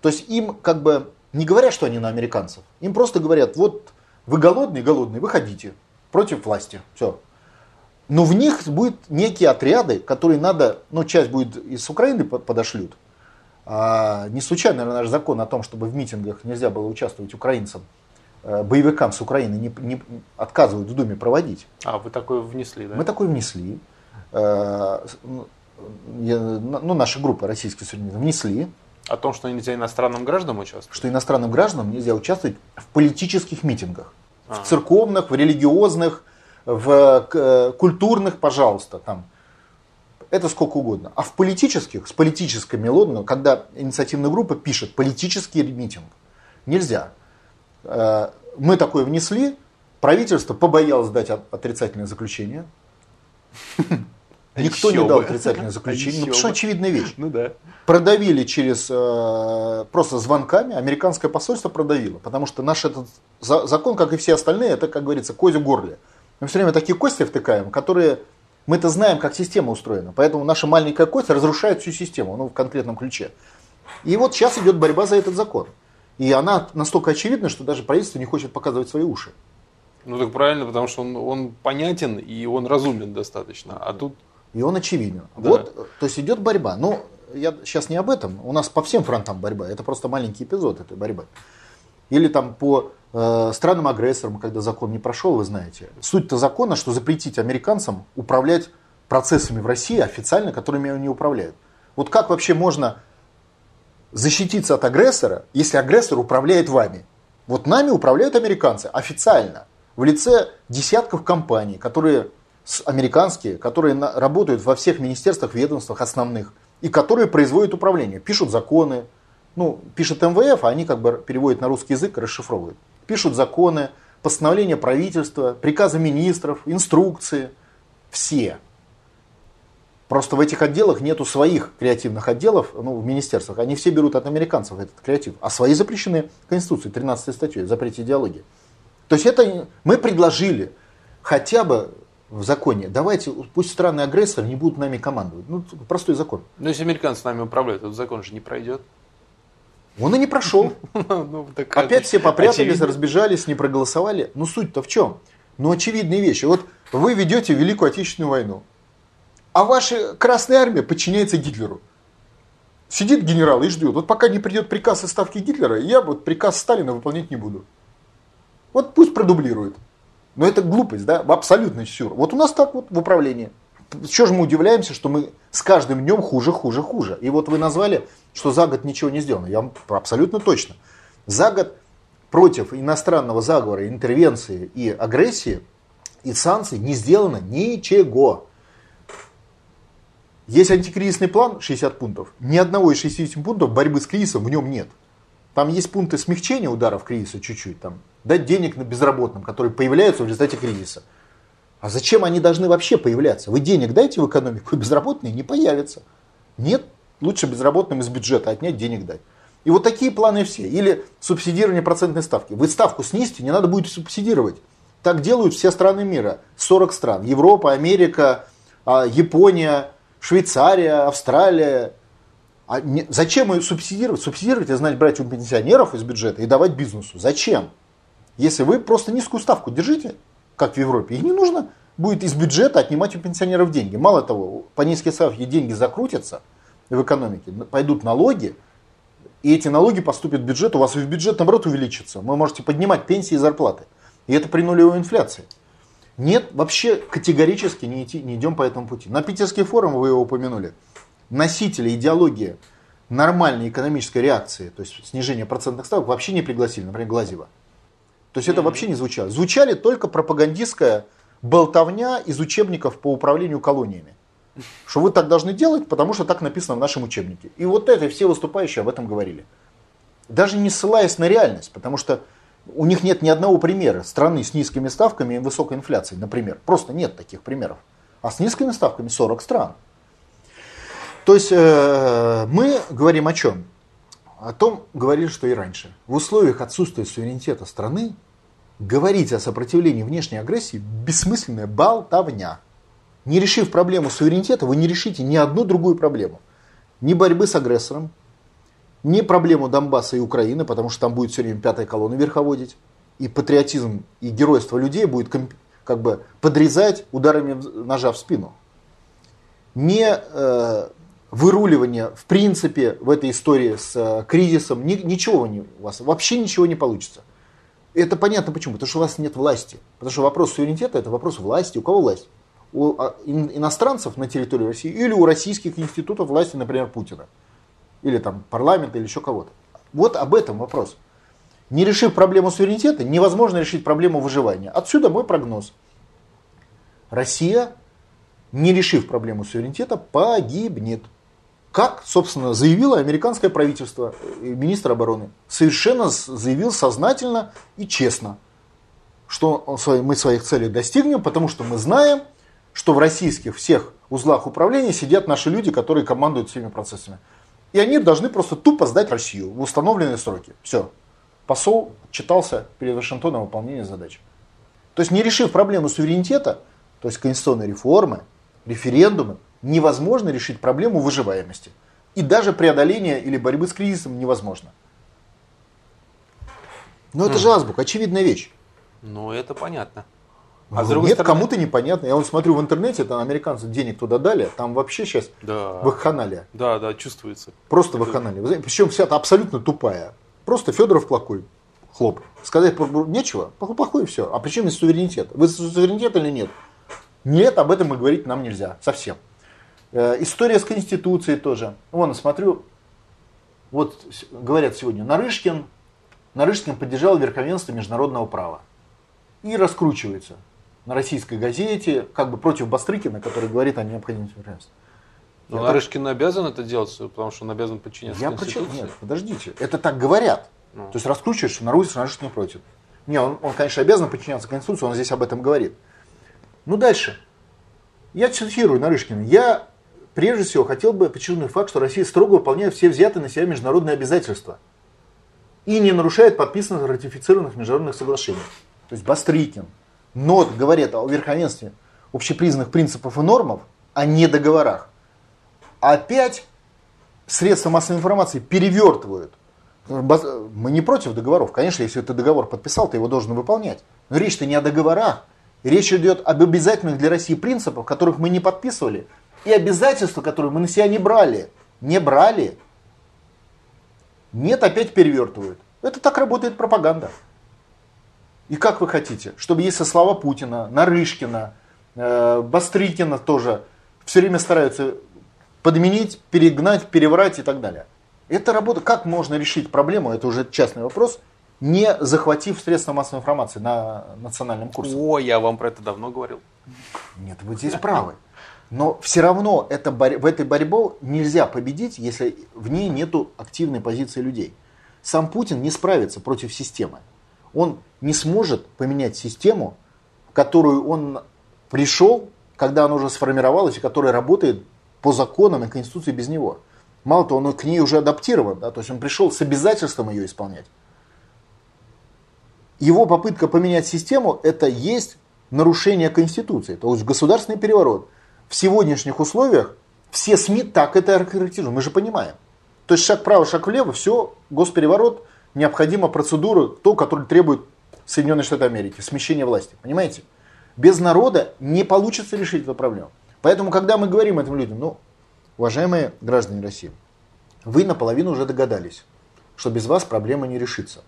То есть им как бы не говорят, что они на американцев, им просто говорят, вот вы голодные, голодные, выходите против власти, все. Но в них будут некие отряды, которые надо, ну часть будет из Украины подошлют, не случайно, наверное, наш закон о том, чтобы в митингах нельзя было участвовать украинцам, э, боевикам с Украины не, не отказывают в Думе проводить. А, вы такое внесли, да? Мы такое внесли. Э, ну, наша группа российских суверенитов внесли. О том, что нельзя иностранным гражданам участвовать? Что иностранным гражданам нельзя участвовать в политических митингах. А. В церковных, в религиозных, в э, культурных, пожалуйста, там, это сколько угодно. А в политических, с политической мелодией, когда инициативная группа пишет политический митинг, нельзя. Э, мы такое внесли, правительство побоялось дать отрицательное заключение. Никто не дал отрицательное заключение, ну, потому что очевидная вещь. Ну да. Продавили через э, просто звонками, американское посольство продавило, потому что наш этот закон, как и все остальные, это, как говорится, козю горле. Мы все время такие кости втыкаем, которые мы-то знаем, как система устроена, поэтому наша маленькая кость разрушает всю систему, ну, в конкретном ключе. И вот сейчас идет борьба за этот закон. И она настолько очевидна, что даже правительство не хочет показывать свои уши. Ну так правильно, потому что он, он понятен и он разумен достаточно. А тут и он очевиден. Да. Вот, то есть идет борьба. Ну, я сейчас не об этом. У нас по всем фронтам борьба. Это просто маленький эпизод этой борьбы. Или там по э, странам-агрессорам, когда закон не прошел, вы знаете. Суть-то закона, что запретить американцам управлять процессами в России официально, которыми они управляют. Вот как вообще можно защититься от агрессора, если агрессор управляет вами? Вот нами управляют американцы официально, в лице десятков компаний, которые американские, которые работают во всех министерствах, ведомствах основных, и которые производят управление, пишут законы, ну, пишет МВФ, а они как бы переводят на русский язык и расшифровывают. Пишут законы, постановления правительства, приказы министров, инструкции. Все. Просто в этих отделах нету своих креативных отделов, ну, в министерствах. Они все берут от американцев этот креатив. А свои запрещены Конституцией, 13 статьей, запрете идеологии. То есть это мы предложили хотя бы в законе. Давайте, пусть страны агрессоры не будут нами командовать. Ну, простой закон. Но если американцы нами управляют, этот закон же не пройдет. Он и не прошел. <laughs> ну, Опять все попрятались, разбежались, не проголосовали. Ну суть-то в чем? Ну очевидные вещи. Вот вы ведете Великую Отечественную войну, а ваша Красная Армия подчиняется Гитлеру. Сидит генерал и ждет. Вот пока не придет приказ о ставке Гитлера, я вот приказ Сталина выполнять не буду. Вот пусть продублирует. Но это глупость, да, абсолютно сюр. Вот у нас так вот в управлении. Чего же мы удивляемся, что мы с каждым днем хуже, хуже, хуже. И вот вы назвали, что за год ничего не сделано. Я вам абсолютно точно. За год против иностранного заговора, интервенции и агрессии и санкций не сделано ничего. Есть антикризисный план 60 пунктов. Ни одного из 60 пунктов борьбы с кризисом в нем нет. Там есть пункты смягчения ударов кризиса чуть-чуть, там, дать денег на безработным, которые появляются в результате кризиса. А зачем они должны вообще появляться? Вы денег дайте в экономику, и безработные не появятся. Нет, лучше безработным из бюджета отнять денег дать. И вот такие планы все. Или субсидирование процентной ставки. Вы ставку снизьте, не надо будет субсидировать. Так делают все страны мира. 40 стран. Европа, Америка, а, Япония, Швейцария, Австралия, а не, зачем ее субсидировать? Субсидировать это значит брать у пенсионеров из бюджета и давать бизнесу. Зачем? Если вы просто низкую ставку держите, как в Европе, и не нужно будет из бюджета отнимать у пенсионеров деньги. Мало того, по низкой ставке деньги закрутятся в экономике, пойдут налоги, и эти налоги поступят в бюджет, у вас и в бюджет, наоборот, увеличится. Вы можете поднимать пенсии и зарплаты. И это при нулевой инфляции. Нет, вообще категорически не, идти, не идем по этому пути. На Питерский форум, вы его упомянули, носители идеологии нормальной экономической реакции, то есть снижение процентных ставок, вообще не пригласили, например, Глазева. То есть это вообще не звучало. Звучали только пропагандистская болтовня из учебников по управлению колониями. Что вы так должны делать, потому что так написано в нашем учебнике. И вот это все выступающие об этом говорили. Даже не ссылаясь на реальность, потому что у них нет ни одного примера страны с низкими ставками и высокой инфляцией, например. Просто нет таких примеров. А с низкими ставками 40 стран. То есть э, мы говорим о чем? О том говорили, что и раньше. В условиях отсутствия суверенитета страны говорить о сопротивлении внешней агрессии бессмысленная болтовня. Не решив проблему суверенитета, вы не решите ни одну другую проблему. Ни борьбы с агрессором, ни проблему Донбасса и Украины, потому что там будет все время пятая колонна верховодить. И патриотизм и геройство людей будет как бы подрезать ударами ножа в спину. Не э, выруливание, в принципе, в этой истории с э, кризисом, ни, ничего не, у вас вообще ничего не получится. Это понятно почему, потому что у вас нет власти. Потому что вопрос суверенитета это вопрос власти. У кого власть? У а, иностранцев на территории России или у российских институтов власти, например, Путина. Или там парламента, или еще кого-то. Вот об этом вопрос. Не решив проблему суверенитета, невозможно решить проблему выживания. Отсюда мой прогноз. Россия, не решив проблему суверенитета, погибнет. Как, собственно, заявило американское правительство, министр обороны, совершенно заявил сознательно и честно, что мы своих целей достигнем, потому что мы знаем, что в российских всех узлах управления сидят наши люди, которые командуют всеми процессами. И они должны просто тупо сдать Россию в установленные сроки. Все. Посол читался перед Вашингтоном выполнение задач. То есть не решив проблему суверенитета, то есть конституционной реформы, референдумы, невозможно решить проблему выживаемости. И даже преодоление или борьбы с кризисом невозможно. Но это же азбука, очевидная вещь. Ну, это понятно. А ну, нет, стороны... кому-то непонятно. Я вот смотрю в интернете, там американцы денег туда дали, там вообще сейчас да. вакханалия. Да, да, чувствуется. Просто вакханалия. Причем вся это абсолютно тупая. Просто Федоров плохой. Хлоп. Сказать нечего, плохой все. А причем из суверенитет? Вы суверенитет или нет? Нет, об этом мы говорить нам нельзя. Совсем. Э, история с Конституцией тоже. Вон, смотрю, вот говорят сегодня, Нарышкин, Нарышкин поддержал верховенство международного права. И раскручивается на российской газете, как бы против Бастрыкина, который говорит о необходимости верховенства. Но это... Нарышкин обязан это делать, потому что он обязан подчиняться Я Конституции. Прочит... Нет, подождите. Это так говорят. Ну. То есть раскручиваешь, что Нарышкин, Нарышкин не против. Не, он, он, конечно, обязан подчиняться Конституции, он здесь об этом говорит. Ну, дальше. Я цитирую Нарышкина. Я прежде всего хотел бы подчеркнуть факт, что Россия строго выполняет все взятые на себя международные обязательства и не нарушает подписанных ратифицированных международных соглашений. То есть Бастрыкин, НОТ говорят о верховенстве общепризнанных принципов и нормов, а не договорах. Опять средства массовой информации перевертывают. Мы не против договоров. Конечно, если ты договор подписал, ты его должен выполнять. Но речь-то не о договорах. Речь идет об обязательных для России принципах, которых мы не подписывали, и обязательства, которые мы на себя не брали. Не брали. Нет, опять перевертывают. Это так работает пропаганда. И как вы хотите, чтобы если слова Путина, Нарышкина, э, Бастрыкина тоже все время стараются подменить, перегнать, переврать и так далее. Это работа. Как можно решить проблему, это уже частный вопрос, не захватив средства массовой информации на национальном курсе? О, я вам про это давно говорил. Нет, вы здесь правы. Но все равно это, в этой борьбе нельзя победить, если в ней нет активной позиции людей. Сам Путин не справится против системы он не сможет поменять систему, в которую он пришел, когда она уже сформировалась и которая работает по законам и Конституции без него. Мало того, он к ней уже адаптирован, да, то есть он пришел с обязательством ее исполнять. Его попытка поменять систему – это есть нарушение Конституции, то есть государственный переворот. В сегодняшних условиях все СМИ так это характеризуют, мы же понимаем. То есть шаг вправо, шаг влево, все, госпереворот – необходима процедура, то, которую требует Соединенные Штаты Америки, смещение власти. Понимаете? Без народа не получится решить эту проблему. Поэтому, когда мы говорим этим людям, ну, уважаемые граждане России, вы наполовину уже догадались, что без вас проблема не решится.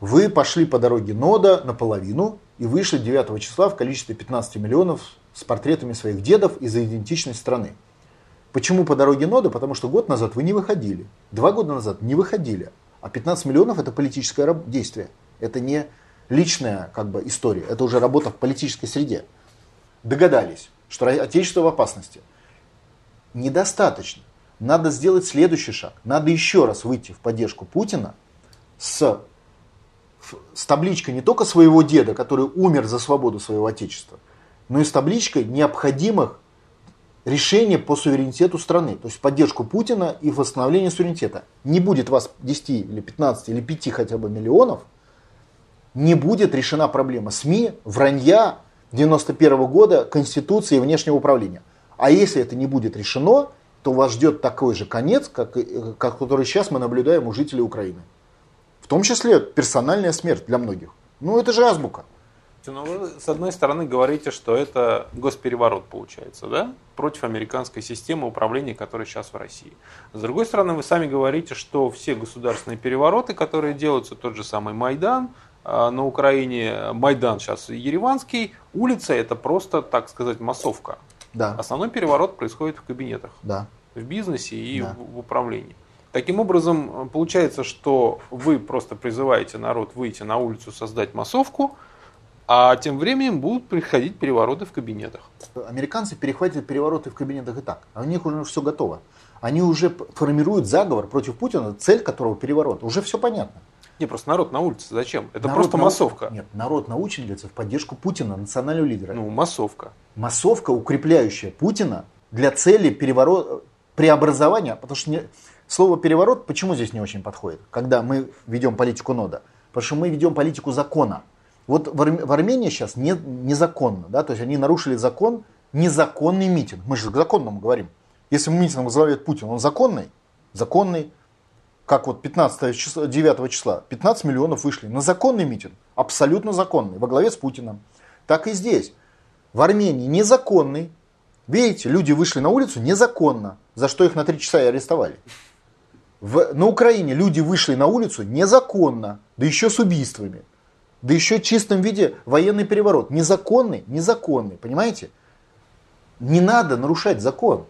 Вы пошли по дороге нода наполовину и вышли 9 числа в количестве 15 миллионов с портретами своих дедов из идентичной страны. Почему по дороге нода? Потому что год назад вы не выходили, два года назад не выходили. А 15 миллионов это политическое действие. Это не личная как бы, история, это уже работа в политической среде. Догадались, что Отечество в опасности. Недостаточно. Надо сделать следующий шаг. Надо еще раз выйти в поддержку Путина с, с табличкой не только своего деда, который умер за свободу своего Отечества, но и с табличкой необходимых решение по суверенитету страны, то есть поддержку Путина и восстановление суверенитета. Не будет вас 10 или 15 или 5 хотя бы миллионов, не будет решена проблема СМИ, вранья 91 -го года, Конституции и внешнего управления. А если это не будет решено, то вас ждет такой же конец, как, как который сейчас мы наблюдаем у жителей Украины. В том числе персональная смерть для многих. Ну это же азбука. Но вы, с одной стороны, говорите, что это госпереворот получается, да? Против американской системы управления, которая сейчас в России. С другой стороны, вы сами говорите, что все государственные перевороты, которые делаются, тот же самый Майдан, а, на Украине, Майдан сейчас Ереванский, улица это просто, так сказать, массовка. Да. Основной переворот происходит в кабинетах. Да. В бизнесе и да. в, в управлении. Таким образом, получается, что вы просто призываете народ выйти на улицу, создать массовку, А тем временем будут приходить перевороты в кабинетах. Американцы перехватят перевороты в кабинетах и так. А у них уже все готово. Они уже формируют заговор против Путина, цель которого переворот. Уже все понятно. Не, просто народ на улице зачем? Это Народ просто нау- массовка. Нет, народ научен двигаться в поддержку Путина, национального лидера. Ну, массовка. массовка, укрепляющая Путина для цели переворота, преобразования, потому что не- слово переворот почему здесь не очень подходит, когда мы ведем политику нода? Потому что мы ведем политику закона. Вот в, Арм- в Армении сейчас не, незаконно, да, то есть они нарушили закон, незаконный митинг. Мы же к законному говорим. Если митинг возглавляет Путин, он законный, законный, как вот 15 числа, 9 числа, 15 миллионов вышли на законный митинг, абсолютно законный, во главе с Путиным. Так и здесь. В Армении незаконный. Видите, люди вышли на улицу незаконно, за что их на 3 часа и арестовали. В, на Украине люди вышли на улицу незаконно, да еще с убийствами. Да еще в чистом виде военный переворот. Незаконный, незаконный, понимаете? Не надо нарушать закон.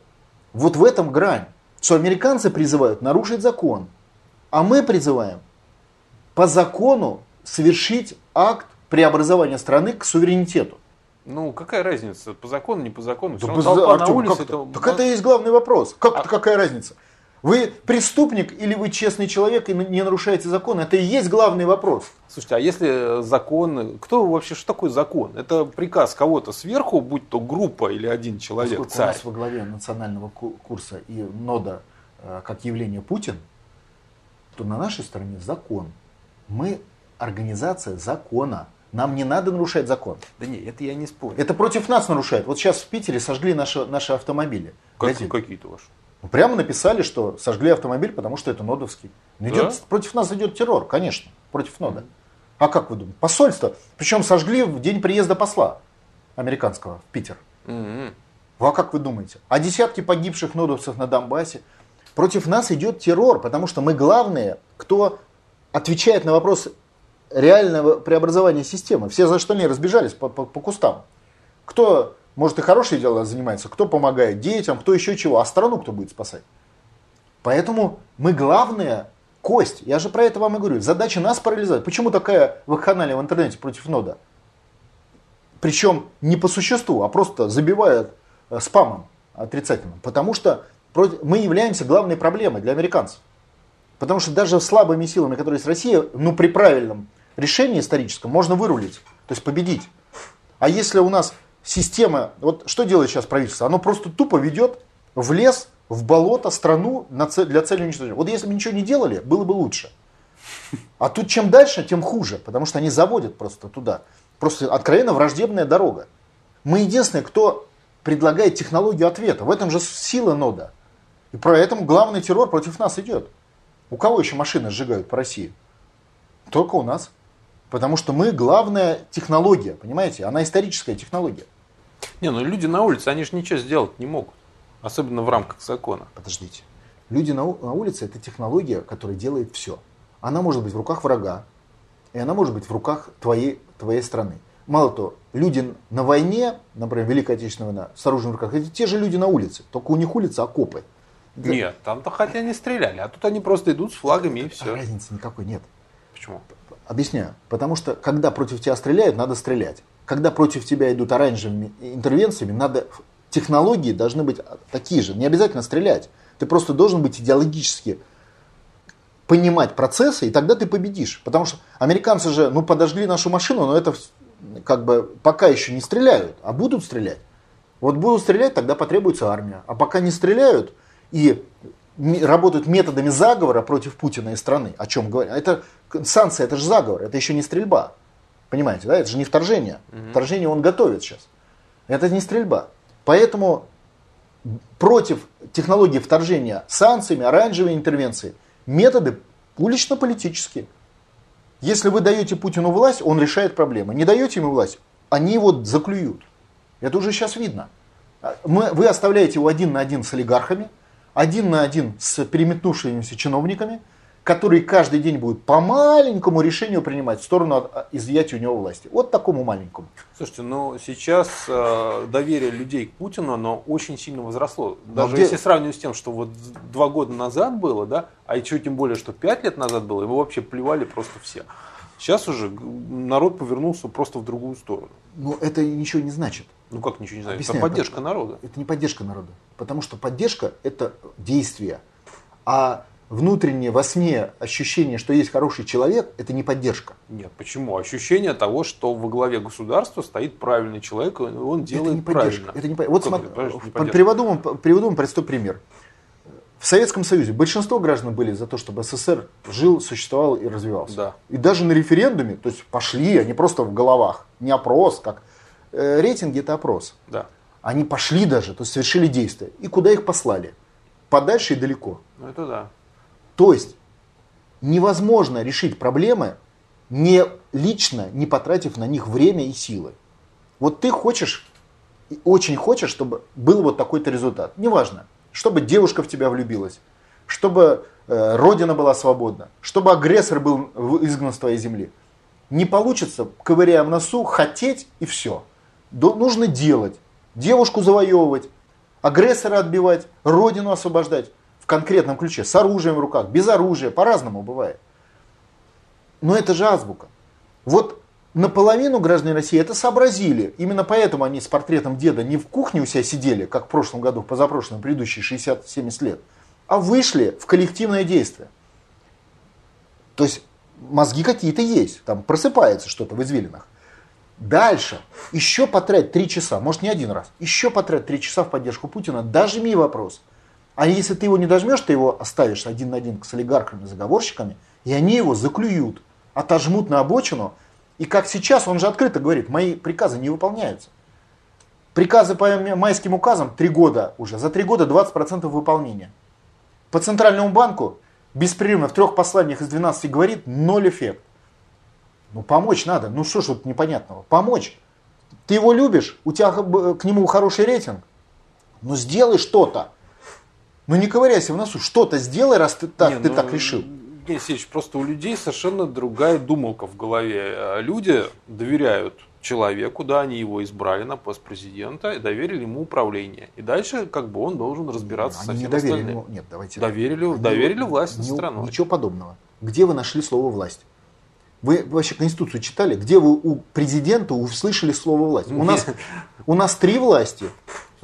Вот в этом грань. Что американцы призывают нарушить закон, а мы призываем по закону совершить акт преобразования страны к суверенитету. Ну, какая разница? По закону, не по закону. Да без- толпа на Артем, улице. как это? Так это и есть главный вопрос. Как это какая разница? Вы преступник или вы честный человек и не нарушаете закон? Это и есть главный вопрос. Слушайте, а если закон... Кто вообще, что такое закон? Это приказ кого-то сверху, будь то группа или один человек, Поскольку у царь. нас во главе национального ку- курса и нода э, как явление Путин, то на нашей стороне закон. Мы организация закона. Нам не надо нарушать закон. Да не, это я не спорю. Это против нас нарушает. Вот сейчас в Питере сожгли наши, наши автомобили. Как-. Какие-то ваши. Прямо написали, что сожгли автомобиль, потому что это нодовский. Ну, идет- Да? Против нас идет террор, конечно, против нода. А как вы думаете? Посольство. Причем сожгли в день приезда посла американского в Питер. Ну, А как вы думаете? А десятки погибших нодовцев на Донбассе? Против нас идет террор, потому что мы главные, кто отвечает на вопрос реального преобразования системы. Все за остальные разбежались по, по- по кустам. Кто, может, и хорошие дела занимается, кто помогает детям, кто еще чего, а страну кто будет спасать? Поэтому мы главная кость. Я же про это вам и говорю. Задача нас парализовать. Почему такая вакханалия в интернете против нода? Причем не по существу, а просто забивают э, спамом отрицательным. Потому что мы являемся главной проблемой для американцев. Потому что даже слабыми силами, которые есть Россия, ну при правильном решении историческом можно вырулить, то есть победить. А если у нас система, вот что делает сейчас правительство? Оно просто тупо ведет в лес, в болото страну для цели уничтожения. Вот если бы ничего не делали, было бы лучше. А тут чем дальше, тем хуже, потому что они заводят просто туда. Просто откровенно враждебная дорога. Мы единственные, кто предлагает технологию ответа. В этом же сила нода. И поэтому главный террор против нас идет. У кого еще машины сжигают по России? Только у нас. Потому что мы главная технология, понимаете? Она историческая технология. Не, ну люди на улице, они же ничего сделать не могут. Особенно в рамках закона. Подождите. Люди на, на улице это технология, которая делает все. Она может быть в руках врага, и она может быть в руках твоей, твоей страны. Мало того, люди на войне, например, Великая Отечественная война, с оружием в руках, это те же люди на улице, только у них улица окопы. Да- Нет, там-то хотя не стреляли, а тут они просто идут с флагами и все. Разницы никакой нет. Почему? Объясняю. Потому что, когда против тебя стреляют, надо стрелять. Когда против тебя идут оранжевыми интервенциями, надо технологии должны быть такие же. Не обязательно стрелять. Ты просто должен быть идеологически понимать процессы, и тогда ты победишь. Потому что американцы же, ну, подожгли нашу машину, но это как бы пока еще не стреляют, а будут стрелять. Вот будут стрелять, тогда потребуется армия. А пока не стреляют и работают методами заговора против Путина и страны, о чем говорят. Это санкции, это же заговор, это еще не стрельба. Понимаете, да? Это же не вторжение. Вторжение он готовит сейчас. Это не стрельба. Поэтому против технологии вторжения санкциями, оранжевой интервенции, методы улично-политические. Если вы даете Путину власть, он решает проблемы. Не даете ему власть, они его заклюют. Это уже сейчас видно. Мы, вы оставляете его один на один с олигархами, один на один с переметнувшимися чиновниками, которые каждый день будут по маленькому решению принимать в сторону а, изъятия у него власти. Вот такому маленькому. Слушайте, ну сейчас э, доверие людей к Путину, оно очень сильно возросло. Но Даже где- если сравнивать с тем, что вот два года назад было, да, а еще тем более, что пять лет назад было, его вообще плевали просто все. Сейчас уже народ повернулся просто в другую сторону. Но это ничего не значит. Ну как ничего не значит? Объясняю, это поддержка народа. Это не поддержка народа. Потому что поддержка – это действие. А внутреннее во сне ощущение, что есть хороший человек, это не поддержка. Нет, почему? Ощущение того, что во главе государства стоит правильный человек, и он делает это не правильно. Это не, вот Как смотри, поддержка. приведу, вам, приведу вам простой пример. В Советском Союзе большинство граждан были за то, чтобы СССР жил, существовал и развивался. Да. И даже на референдуме, то есть пошли, они просто в головах, не опрос, как э, рейтинги это опрос. Да. Они пошли даже, то есть совершили действия. И куда их послали? Подальше и далеко. Ну это да. То есть невозможно решить проблемы, не лично, не потратив на них время и силы. Вот ты хочешь, очень хочешь, чтобы был вот такой-то результат. Неважно, чтобы девушка в тебя влюбилась, чтобы э, родина была свободна, чтобы агрессор был изгнан с твоей земли. Не получится, ковыряя в носу, хотеть и все. Нужно делать. Девушку завоевывать, агрессора отбивать, родину освобождать в конкретном ключе, с оружием в руках, без оружия, по-разному бывает. Но это же азбука. Вот наполовину граждане России это сообразили. Именно поэтому они с портретом деда не в кухне у себя сидели, как в прошлом году, позапрошлом, предыдущие 60-70 лет, а вышли в коллективное действие. То есть мозги какие-то есть, там просыпается что-то в извилинах. Дальше, еще потратить три часа, может не один раз, еще потратить три часа в поддержку Путина, дожми вопрос. А если ты его не дожмешь, ты его оставишь один на один с олигархами, заговорщиками, и они его заклюют, отожмут на обочину. И как сейчас, он же открыто говорит, мои приказы не выполняются. Приказы по майским указам три года уже, за три года 20% выполнения. По Центральному банку беспрерывно в трех посланиях из 12 говорит ноль эффект. Ну помочь надо, ну что ж тут непонятного, помочь. Ты его любишь, у тебя э, к нему хороший рейтинг, ну сделай что-то. Ну не ковыряйся в носу, что-то сделай, раз ты так, Не, ты ну, так решил. Евгений Алексеевич, просто у людей совершенно другая думалка в голове. А Люди доверяют человеку, да, они его избрали на пост президента и доверили ему управление. И дальше как бы он должен разбираться со Они не всем доверили, остальным. ну, нет, давайте. Доверили, Они- доверили власть ни- страной. Ничего подобного. Где вы нашли слово власть? Вы вообще Конституцию читали? Где вы у президента услышали слово власть? У нас, у нас три власти.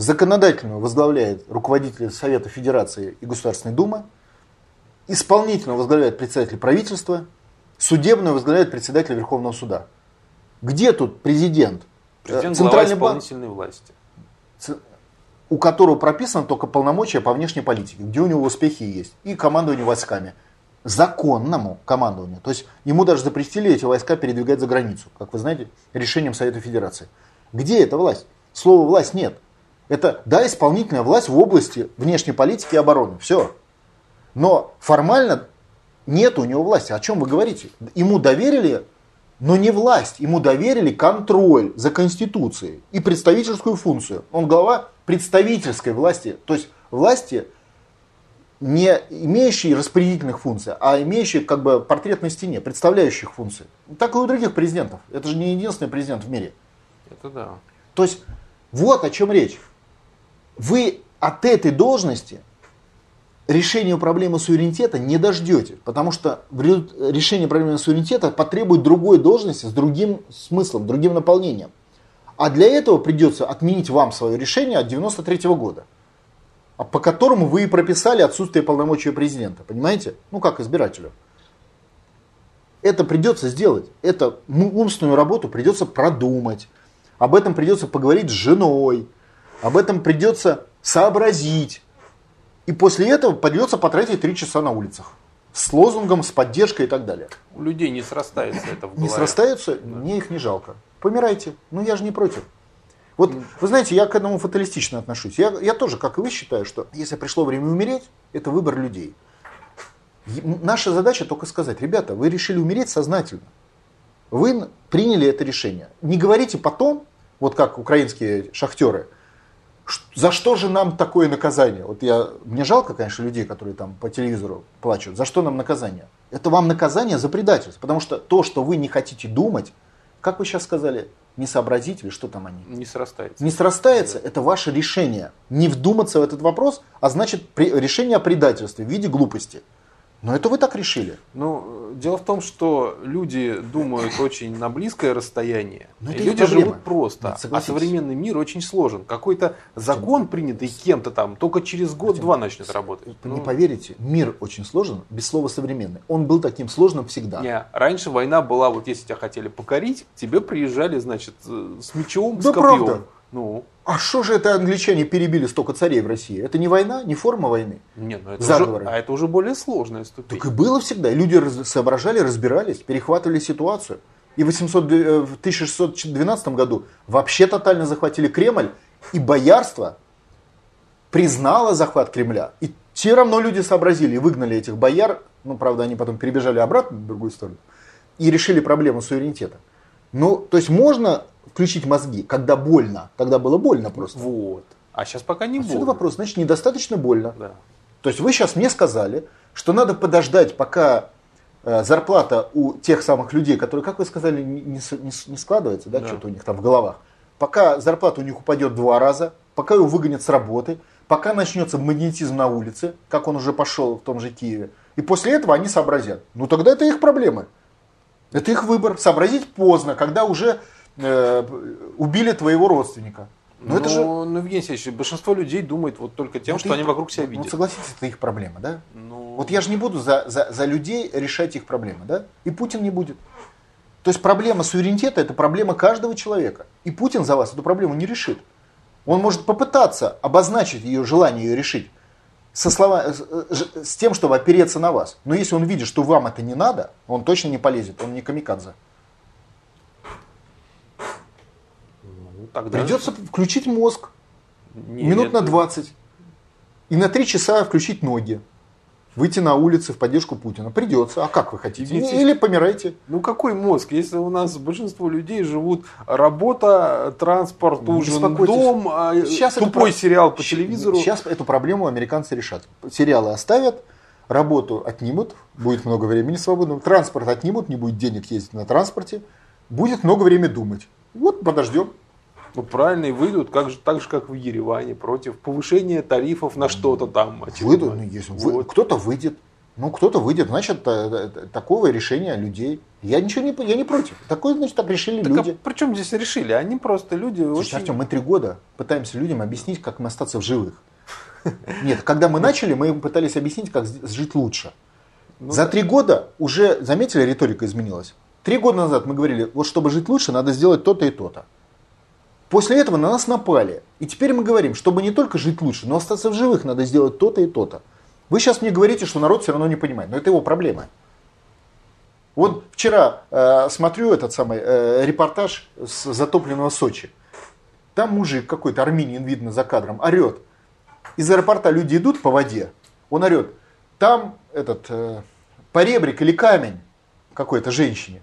Законодательную возглавляет руководитель Совета Федерации и Государственной Думы. Исполнительную возглавляет председатель правительства. Судебную возглавляет председатель Верховного суда. Где тут президент? Президент Э, глава Центральный банк, исполнительной власти. у которого прописано только полномочия по внешней политике, где у него успехи есть, и командование войсками. Законному командованию. То есть ему даже запретили эти войска передвигать за границу, как вы знаете, решением Совета Федерации. Где эта власть? Слова власть нет. Это, да, исполнительная власть в области внешней политики и обороны. Все. Но формально нет у него власти. О чем вы говорите? Ему доверили, но не власть. Ему доверили контроль за Конституцией и представительскую функцию. Он глава представительской власти. То есть власти, не имеющие распорядительных функций, а имеющие как бы портрет на стене, представляющих функции. Так и у других президентов. Это же не единственный президент в мире. Это да. То есть вот о чем речь. Вы от этой должности решения проблемы суверенитета не дождете, потому что решение проблемы суверенитета потребует другой должности с другим смыслом, другим наполнением. А для этого придется отменить вам свое решение от 93 года, а по которому вы и прописали отсутствие полномочий президента. Понимаете? Ну как избирателю. Это придется сделать. Это умственную работу придется продумать. Об этом придется поговорить с женой. Об этом придется сообразить. И после этого придется потратить три часа на улицах. С лозунгом, с поддержкой и так далее. У людей не срастается это в голове. Не срастаются, мне их не жалко. Помирайте. Ну я же не против. Вот вы знаете, я к этому фаталистично отношусь. Я, я тоже, как и вы, считаю, что если пришло время умереть, это выбор людей. Наша задача только сказать, ребята, вы решили умереть сознательно. Вы приняли это решение. Не говорите потом, вот как украинские шахтеры, «Ш- за что же нам такое наказание? Вот я, мне жалко, конечно, людей, которые там по телевизору плачут. За что нам наказание? Это вам наказание за предательство. Потому что то, что вы не хотите думать, как вы сейчас сказали, не сообразить или что там они? Не срастается. Не срастается, это ваше решение. Не вдуматься в этот вопрос, а значит при- решение о предательстве в виде глупости. Но это вы так решили. Ну, дело в том, что люди думают очень на близкое расстояние. Но и люди живут просто. Нет, а согласитесь. современный мир очень сложен. Какой-то закон, принятый кем-то там, только через год-два начнет работать. Вы Ну, не поверите, мир очень сложен, без слова современный. Он был таким сложным всегда. не, раньше война была, вот если тебя хотели покорить, тебе приезжали, значит, э, с мечом, Да с копьем. правда? Ну, А что же это англичане перебили столько царей в России? Это не война, не форма войны. нет, ну это Заговоры. уже, а это уже более сложная ступень. Так и было всегда. Люди раз- соображали, разбирались, перехватывали ситуацию. И в 800 э, в 1612 году вообще тотально захватили Кремль, и боярство признало захват Кремля. И все равно люди сообразили и выгнали этих бояр, ну, правда, они потом перебежали обратно в другую сторону, и решили проблему суверенитета. Ну, то есть можно включить мозги, когда больно. Тогда было больно просто. Вот. А сейчас пока не Отсюда будет. вопрос, значит, недостаточно больно. Да. То есть вы сейчас мне сказали, что надо подождать, пока э, зарплата у тех самых людей, которые, как вы сказали, не, не не складывается, да, Да. что-то у них там в головах, пока зарплата у них упадет два раза, пока его выгонят с работы, пока начнется магнетизм на улице, как он уже пошел в том же Киеве, и после этого они сообразят. Ну тогда это их проблемы. Это их выбор. Сообразить поздно, когда уже э, убили твоего родственника. Но Ну, это же... ну, Евгений Алексеевич, большинство людей думает вот только тем, Ну, что они вокруг себя Ну, видят. согласитесь, это их проблема, да? Ну, Вот я же не буду за, за, за людей решать их проблемы, да? И Путин не будет. То есть проблема суверенитета – это проблема каждого человека. И Путин за вас эту проблему не решит. Он может попытаться обозначить ее желание ее решить со слова, с, э, ж- с тем, чтобы опереться на вас. Но если он видит, что вам это не надо, он точно не полезет, он не камикадзе. ну, тогда... Придется включить мозг Нет, минут на 20 и на 3 часа включить ноги. Выйти на улицы в поддержку Путина. Придется. А как вы хотите? Идите. Или помирайте. Ну какой мозг, если у нас большинство людей живут работа, транспорт, Ну, ужин, дом, а Сейчас это тупой про- сериал по телевизору. Сейчас эту проблему американцы решат. Сериалы оставят, работу отнимут, будет много времени свободного, транспорт отнимут, не будет денег ездить на транспорте, будет много времени думать. Вот подождем. Ну правильно, и выйдут как же, так же, как в Ереване, против повышения тарифов на что-то там. Выйдут, ну, если вы- Вот. кто-то выйдет. Ну, кто-то выйдет, значит, э, э, такого решения людей. Я ничего не, я не против. Такое, значит, так решили Так люди. а при чем здесь решили? Они просто люди Слушайте, очень... Артем, мы три года пытаемся людям объяснить, как им остаться в живых. Нет, когда мы начали, мы им пытались объяснить, как жить лучше. Ну За три года уже, заметили, риторика изменилась. Три года назад мы говорили, вот чтобы жить лучше, надо сделать то-то и то-то. После этого на нас напали. И теперь мы говорим, чтобы не только жить лучше, но остаться в живых, надо сделать то-то и то-то. Вы сейчас мне говорите, что народ все равно не понимает. Но это его проблема. Вот вчера э, смотрю этот самый э, репортаж с затопленного Сочи. Там мужик какой-то, армянин, видно за кадром, орет. Из аэропорта люди идут по воде, он орет. Там этот э, поребрик или камень какой-то женщине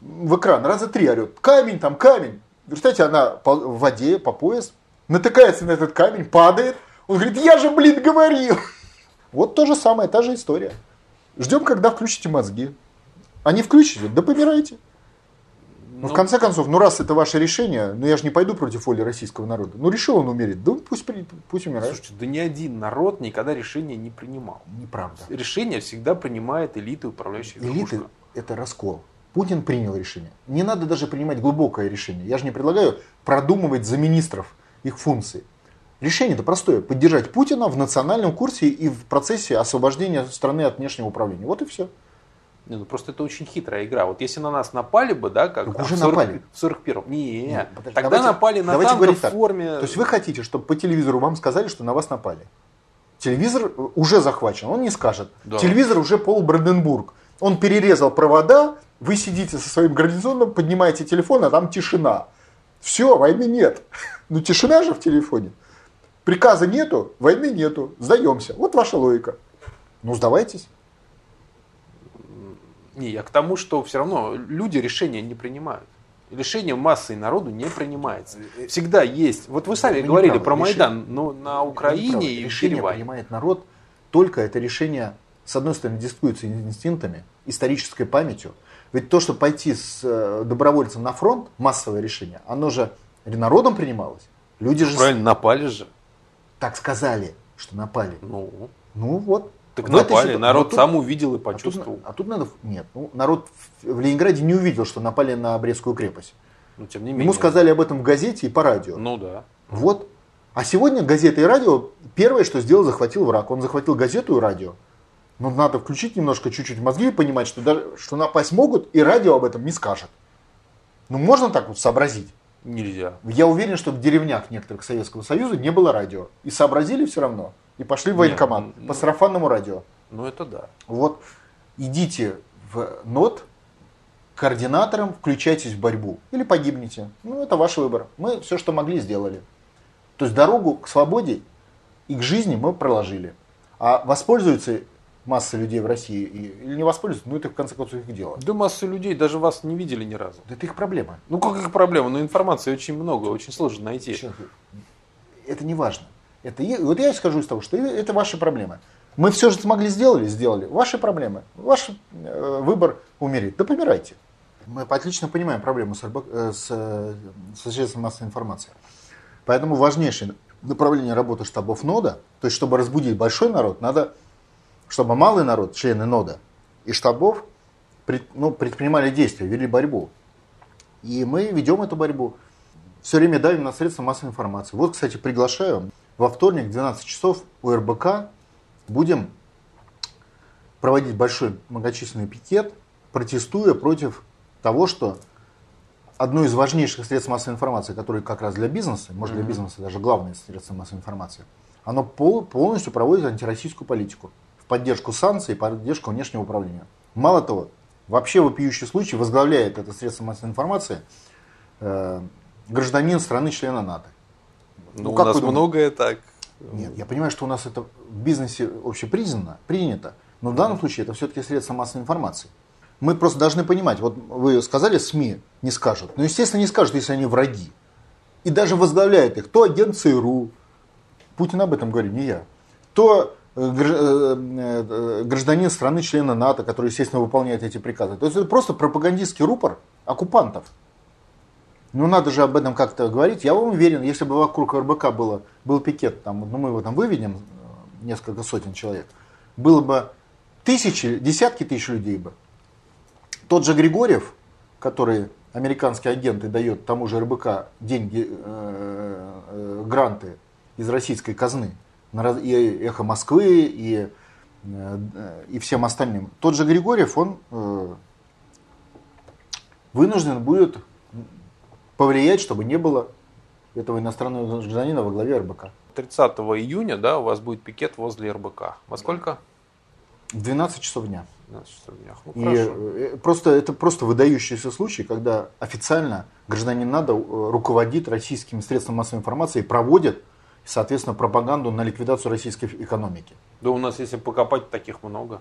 в экран раза три орет. Камень там, камень. Результате она в воде по пояс, натыкается на этот камень, падает. Он говорит, я же, блин, говорил. <laughs> Вот то же самое, та же история. Ждем, когда включите мозги. А не включите, да помирайте. Ну, в конце концов, ну раз это ваше решение, ну я же не пойду против воли российского народа. Ну решил он умереть, да пусть, пусть умирает. Слушайте, да ни один народ никогда решения не принимал. Неправда. Решение всегда принимает элиты, управляющие Элиты – это раскол. Путин принял решение. Не надо даже принимать глубокое решение. Я же не предлагаю продумывать за министров их функции. Решение-то простое. Поддержать Путина в национальном курсе и в процессе освобождения страны от внешнего управления. Вот и все. Не, ну просто это очень хитрая игра. Вот если на нас напали бы, да, как Так уже в 40 напали. В 41-м. Не, Нет, подожди, тогда давайте- напали на давайте танк в так. форме. То есть вы хотите, чтобы по телевизору вам сказали, что на вас напали. Телевизор уже захвачен, он не скажет. Да. Телевизор уже пол Бранденбург. Он перерезал провода, вы сидите со своим гарнизоном, поднимаете телефон, а там тишина. Все, войны нет. <laughs> Ну тишина же в телефоне. Приказа нету, войны нету, сдаемся. Вот ваша логика. Ну сдавайтесь. Не, я к тому, что все равно люди решения не принимают. Решение массы и народу не принимается. Всегда есть. Вот вы сами Вы говорили неправы. про Решение- Майдан, но на Украине и правы. в решение принимает народ, только это решение, с одной стороны, дискуется инстинктами, исторической памятью. Ведь то, что пойти с э, добровольцем на фронт, массовое решение, оно же народом принималось. Люди же Правильно, напали же. так сказали, что напали. Ну, Ну вот, Так В этой напали, ситу- народ вот тут- сам увидел и А тут, почувствовал. а тут надо... Нет, ну, народ в в Ленинграде не увидел, что напали на Брестскую крепость. Но тем не менее. Ему сказали об этом в газете и по радио. Ну да. Вот. А сегодня газета и радио первое, что сделал, захватил враг. Он захватил газету и радио. Но надо включить немножко, чуть-чуть мозги и понимать, что, даже, что напасть могут, и радио об этом не скажет. Ну, можно так вот сообразить? Нельзя. Я уверен, что в деревнях некоторых Советского Союза не было радио. И сообразили все равно. И пошли в Нет, военкомат ну, по сарафанному радио. Ну это да. Вот идите в НОТ координатором, включайтесь в борьбу. Или погибнете. Ну, это ваш выбор. Мы все, что могли, сделали. То есть дорогу к свободе и к жизни мы проложили. А воспользуются масса людей в России и- или не воспользуются, ну это в конце концов их дело. Да масса людей даже вас не видели ни разу. Да это их проблема. Ну как их проблема? Ну информации очень много, очень сложно найти. Это не важно. Это, вот я скажу из того, что это- ваши проблемы. Мы все же смогли сделали, сделали. Ваши проблемы. Ваш э, выбор умереть. Да помирайте. Мы отлично понимаем проблему с, э, с, э, с средством массовой информации. Поэтому важнейшее направление работы штабов НОДа, то есть чтобы разбудить большой народ, надо, чтобы малый народ, члены НОДа и штабов пред- ну, предпринимали действия, вели борьбу. И мы ведем эту борьбу. Все время давим на средства массовой информации. Вот, кстати, приглашаю. Во вторник в 12 часов у РБК будем проводить большой многочисленный пикет, протестуя против того, что одно из важнейших средств массовой информации, которое как раз для бизнеса, может для бизнеса даже главное средство массовой информации, оно пол- полностью проводит антироссийскую политику поддержку санкций и поддержку внешнего управления. Мало того, вообще вопиющий случай возглавляет это средство массовой информации э, гражданин страны-члена НАТО. Ну, Ну, у как нас вы думаете? многое так. Нет, я понимаю, что у нас это в бизнесе общепризнано, принято, но в данном случае это все-таки средство массовой информации. Мы просто должны понимать, вот вы сказали, СМИ не скажут. Ну, естественно, не скажут, если они враги. И даже возглавляет их то агент ЦРУ, Путин об этом говорит, не я, то гражданин страны-члена НАТО, который, естественно, выполняет эти приказы. То есть это просто пропагандистский рупор оккупантов. Ну, надо же об этом как-то говорить. Я вам уверен, если бы вокруг РБК было, был пикет, там, ну, мы его там выведем, э, несколько сотен человек, было бы тысячи, десятки тысяч людей бы. Тот же Григорьев, который американский агент и дает тому же РБК деньги, э, э, гранты из российской казны, и «Эхо Москвы», и, э, и всем остальным. Тот же Григорьев, он э, вынужден будет повлиять, чтобы не было этого иностранного гражданина во главе РБК. 30 июня, да, у вас будет пикет возле РБК. Во сколько? В 12 часов дня. 12 часов дня. Ну, И хорошо. э, просто, это просто выдающийся случай, когда официально гражданин НАТО э, руководит российскими средствами массовой информации и проводит, соответственно, пропаганду на ликвидацию российской экономики. Да у нас, если покопать, таких много.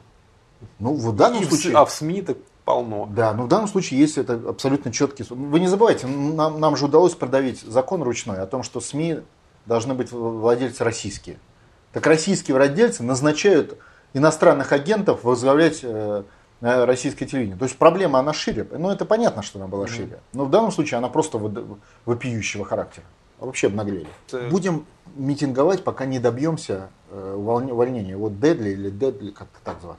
Ну, в данном И случае... А в СМИ так полно. Да, но в данном случае есть это абсолютно четкий... Вы не забывайте, нам, нам же удалось продавить закон ручной о том, что СМИ должны быть владельцы российские. Так российские владельцы назначают иностранных агентов возглавлять э, э, российское телевидение. То есть проблема, она шире. Ну, это понятно, что она была шире. Но в данном случае она просто вопиющего характера. А Вообще обнаглели. Это- Будем митинговать, пока не добьемся э, увольнения. Вот Дедли или Дедли, как-то так звать.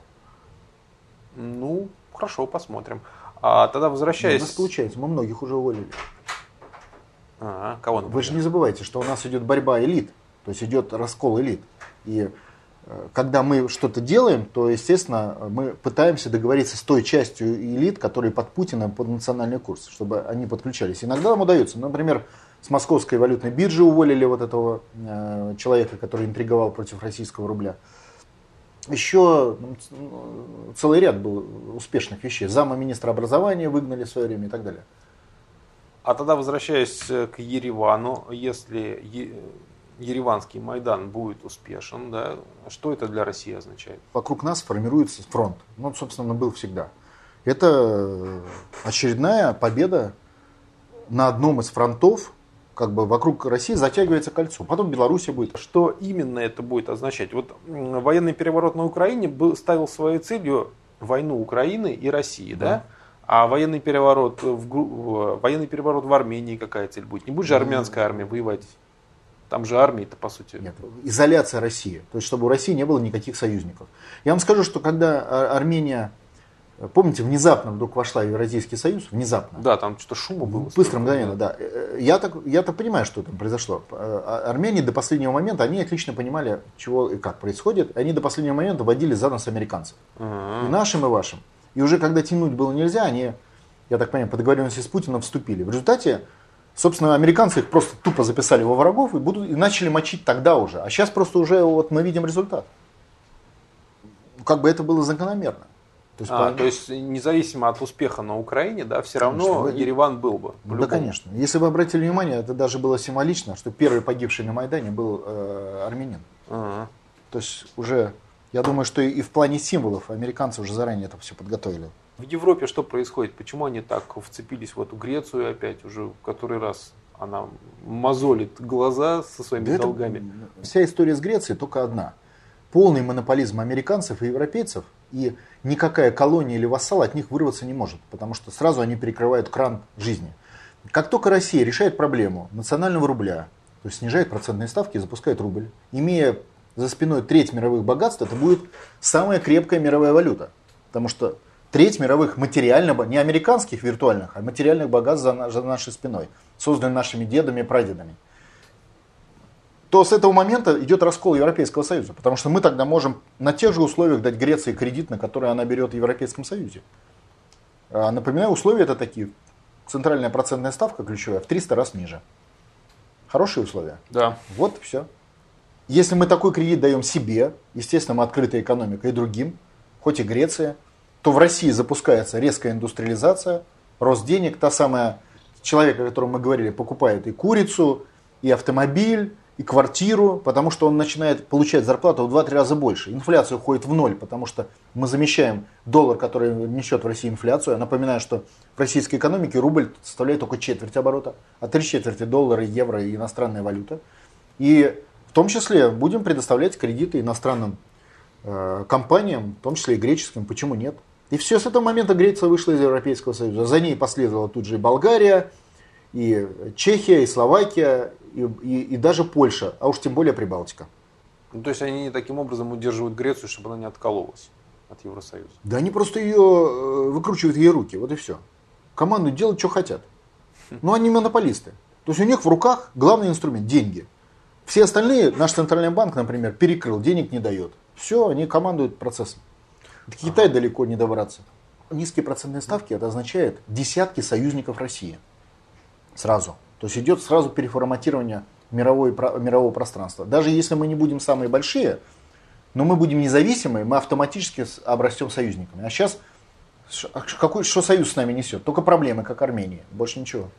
Ну, хорошо, посмотрим. А тогда У возвращаясь... нас получается, мы многих уже уволили. А, кого, Вы например? же не забывайте, что у нас идет борьба элит, то есть идет раскол элит. И э, когда мы что-то делаем, то, естественно, мы пытаемся договориться с той частью элит, которые под Путиным, под национальный курс, чтобы они подключались. Иногда нам удается. Например, с московской валютной биржи уволили вот этого э, человека, который интриговал против российского рубля. Еще целый ряд был успешных вещей. Зама министра образования выгнали в свое время и так далее. А тогда возвращаясь э, к Еревану, если Е- Ереванский Майдан будет успешен, да, что это для России означает? вокруг нас формируется фронт. Ну, он, собственно, был всегда. Это э, очередная победа на одном из фронтов, как бы вокруг России затягивается кольцо. Потом Белоруссия будет. Что именно это будет означать? Вот военный переворот на Украине был, ставил своей целью войну Украины и России, да? Да. А военный переворот в, военный переворот в Армении какая цель будет? Не будет же армянская армия воевать? Там же армии-то, по сути. Нет, изоляция России. То есть, чтобы у России не было никаких союзников. Я вам скажу, что когда а, Армения, помните, внезапно вдруг вошла Евразийский союз, внезапно. Да, там что-то шума было. Быстро, мгновенно, да. Э, Я так, я так понимаю, что там произошло. А- Армения до последнего момента, они отлично понимали, чего и как происходит. Они до последнего момента водили за нас американцев. Ага. И нашим, и вашим. И уже когда тянуть было нельзя, они, я так понимаю, по договоренности с Путиным вступили. В результате, собственно, американцы их просто тупо записали во врагов и, будут, и начали мочить тогда уже. А сейчас просто уже вот мы видим результат. Как бы это было закономерно. То есть, А, по- то есть независимо от успеха на Украине, да, все Конечно, равно вы- Ереван был бы. да, конечно. Если вы обратили внимание, это даже было символично, что первый погибший на Майдане был э, армянин. Ага. То есть уже, я думаю, что и в плане символов американцы уже заранее это все подготовили. В Европе что происходит? Почему они так вцепились в эту Грецию опять уже в который раз? Она мозолит глаза со своими Да это- долгами. Вся история с Грецией только одна. Полный монополизм американцев и европейцев, и никакая колония или вассал от них вырваться не может, потому что сразу они перекрывают кран жизни. Как только Россия решает проблему национального рубля, то есть снижает процентные ставки и запускает рубль, имея за спиной треть мировых богатств, это будет самая крепкая мировая валюта. Потому что треть мировых материальных, не американских виртуальных, а материальных богатств за, за нашей спиной, созданных нашими дедами и прадедами то с этого момента идет раскол Европейского Союза. Потому что мы тогда можем на тех же условиях дать Греции кредит, на который она берет в Европейском Союзе. А, Напоминаю, условия это такие. Центральная процентная ставка ключевая в 300 раз ниже. Хорошие условия. Да. Вот все. Если мы такой кредит даем себе, естественно, мы открытая экономика и другим, хоть и Греция, то в России запускается резкая индустриализация, рост денег, та самая человек, о котором мы говорили, покупает и курицу, и автомобиль, и квартиру, потому что он начинает получать зарплату в 2-3 раза больше. Инфляция уходит в ноль, потому что мы замещаем доллар, который несет в России инфляцию. Я напоминаю, что в российской экономике рубль составляет только четверть оборота, а три четверти доллара, евро и иностранная валюта. И в том числе будем предоставлять кредиты иностранным э, компаниям, в том числе и греческим, почему нет? И все с этого момента Греция вышла из Европейского Союза. За ней последовала тут же и Болгария, и Чехия, и Словакия, и, и- и даже Польша, а уж тем более Прибалтика. Ну, то есть они таким образом удерживают Грецию, чтобы она не откололась от Евросоюза. Да они просто ее э, выкручивают ей руки, вот и все. Команду делают, что хотят. Но они монополисты. То есть у них в руках главный инструмент – деньги. Все остальные, наш центральный банк, например, перекрыл, денег не дает. Все, они командуют процессом. До Китая далеко не добраться. Низкие процентные ставки, это означает десятки союзников России. Сразу. То есть идет сразу переформатирование мировой, мирового пространства. Даже если мы не будем самые большие, но мы будем независимые, мы автоматически обрастем союзниками. А сейчас какой, что союз с нами несет? Только проблемы, как Армения. Больше ничего.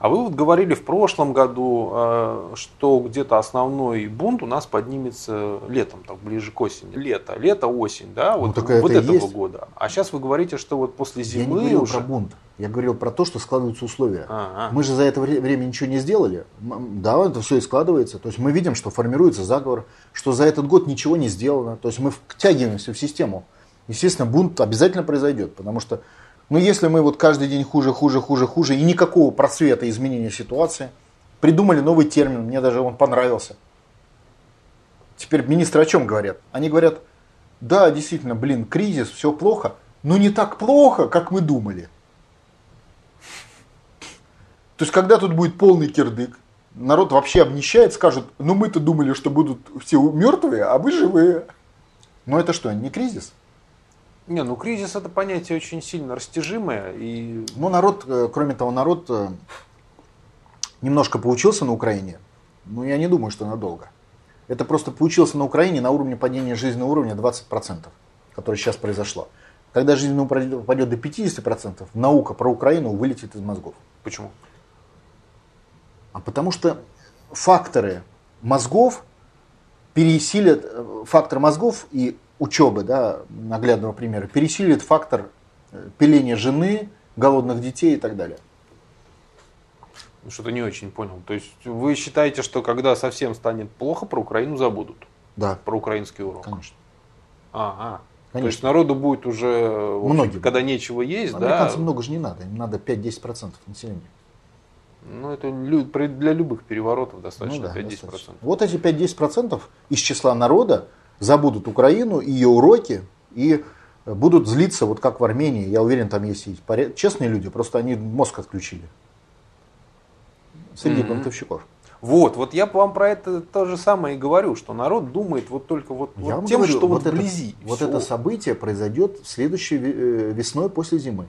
А вы вот говорили в прошлом году, э, что где-то основной бунт у нас поднимется летом, так ближе к осени. Лето, лето, осень, да, вот, это вот и этого есть. года. А сейчас вы говорите, что вот после Я не зимы говорил уже... про бунт. Я говорил про то, что складываются условия. Ага. Мы же за это вре- время ничего не сделали. Да, это все и складывается. То есть мы видим, что формируется заговор, что за этот год ничего не сделано. То есть мы втягиваемся в систему. Естественно, бунт обязательно произойдет, потому что, ну, если мы вот каждый день хуже, хуже, хуже, хуже, и никакого просвета изменения ситуации, придумали новый термин, мне даже он понравился. Теперь министры о чем говорят? Они говорят, да, действительно, блин, кризис, все плохо, но не так плохо, как мы думали. То есть, когда тут будет полный кирдык, народ вообще обнищает, скажут, ну мы-то думали, что будут все мертвые, а вы живые. Но это что, не кризис? Не, ну кризис это понятие очень сильно растяжимое. И Ну, народ, э, кроме того, народ э, немножко поучился на Украине, но я не думаю, что надолго. Это просто поучился на Украине на уровне падения жизненного уровня 20%, которое сейчас произошло. Когда жизненный уровень упадет до 50%, наука про Украину вылетит из мозгов. почему? А потому что факторы мозгов пересилят, э, фактор мозгов и учебы, да, наглядного примера, пересилит фактор э, пиления жены, голодных детей и так далее. Ну, Что-то не очень понял. То есть вы считаете, что когда совсем станет плохо, про Украину забудут? Да, Про украинский урок? конечно. Ага. То Конечно. есть народу будет уже, Многим. когда нечего есть, да? Американцам много же не надо, им надо 5-10% населения. Ну, это для любых переворотов достаточно Ну да, 5-10%. достаточно. Вот эти 5-10% из числа народа забудут Украину, ее уроки и будут злиться, вот как в Армении. Я уверен, там есть и честные люди, просто они мозг отключили. Среди Мгм. бунтовщиков. Вот, вот я вам про это то же самое и говорю, что народ думает вот только вот, Я вот тем, говорю, что вот, это, вблизи. вот Всё. это событие произойдет следующей э, весной после зимы.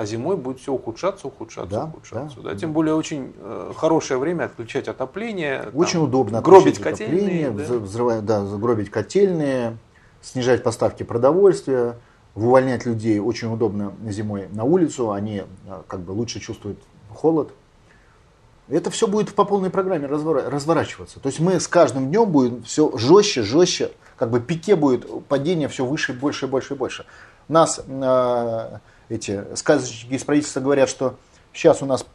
А зимой будет все ухудшаться, ухудшаться, Да, ухудшаться. да. Да, Тем более очень э, хорошее время отключать отопление. там, Очень удобно гробить котельные. отопление, да. взрывать, да, загробить котельные, снижать поставки продовольствия, увольнять людей. Очень удобно зимой на улицу, они а, как бы лучше чувствуют холод. Это все будет по полной программе развора- разворачиваться. То есть мы с каждым днем будем все жестче, жестче, как бы пике будет падение все выше, больше, больше и больше. Нас э, эти сказочники из правительства говорят, что сейчас у нас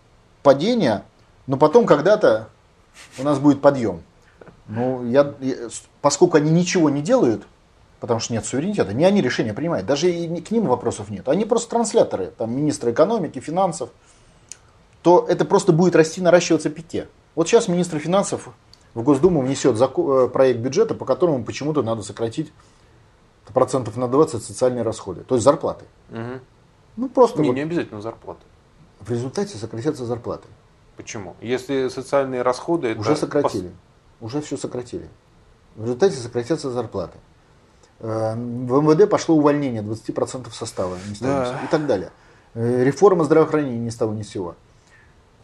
падение, но потом когда-то у нас будет подъем. Ну, я, я- поскольку они ничего не делают, потому что нет суверенитета, не они решения принимают, даже и к ним вопросов нет. Они просто трансляторы, там министры экономики, финансов, то это просто будет расти, наращиваться пике. Вот сейчас министр финансов в Госдуму внесет э, проект бюджета, по которому почему-то надо сократить процентов на 20 социальные расходы, то есть зарплаты. Мгм. Ну, просто Не, вот не обязательно зарплаты. в результате сократятся зарплаты. Почему? Если социальные расходы... это Уже сократили. Уже все сократили. В результате сократятся зарплаты. Э, В МВД пошло увольнение 20% состава с Да. и так далее. Э, Реформа здравоохранения ни с того ни с сего.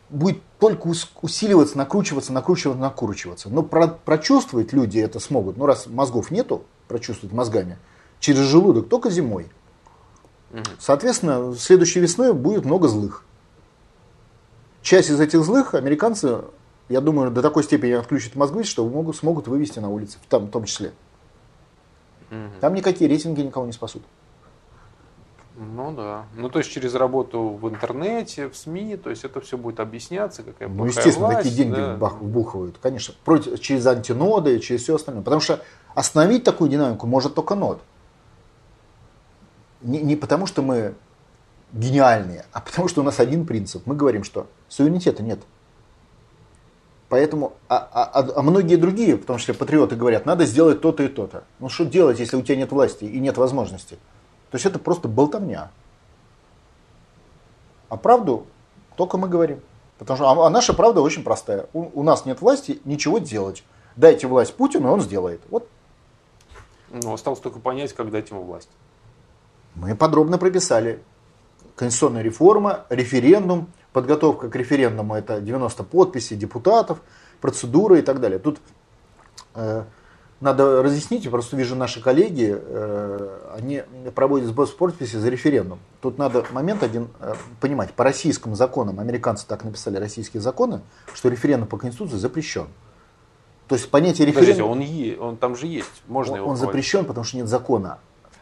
Будет только ус- усиливаться, накручиваться, накручиваться, накручиваться. Но про- прочувствовать люди это смогут. Ну, раз мозгов нету, прочувствовать мозгами, через желудок только зимой. Соответственно, следующей весной будет много злых. Часть из этих злых американцы, я думаю, до такой степени отключат мозги, что могут, смогут вывести на улицы, в том, в том числе. Там никакие рейтинги никого не спасут. Ну да. Ну то есть через работу в интернете, в СМИ, то есть это все будет объясняться, какая Ну, естественно, власть, такие деньги да. вбухивают, конечно, против, через антиноды, через все остальное. Потому что остановить такую динамику может только нод. Не, не потому, что мы гениальные, а потому, что у нас один принцип. Мы говорим, что суверенитета нет. Поэтому, а, а- а- а многие другие, в том числе патриоты, говорят, надо сделать то-то и то-то. Ну что делать, если у тебя нет власти и нет возможности? То есть это просто болтовня. А правду только мы говорим. Потому что а, а наша правда очень простая. У, у нас нет власти ничего делать. Дайте власть Путину, и он сделает. Вот Ну, осталось только понять, как дать ему власть. Мы подробно прописали. Конституционная реформа, референдум, подготовка к референдуму это 90 подписей депутатов, процедура и так далее. Тут э, надо разъяснить, я просто вижу наши коллеги, э, они проводят сбор подписей за референдум. Тут надо момент один э, понимать. По российским законам, американцы так написали российские законы, что референдум по Конституции запрещен. То есть понятие Подождите, референдума, он, е- он там же есть, можно он, его он проводить. запрещен, потому что нет закона.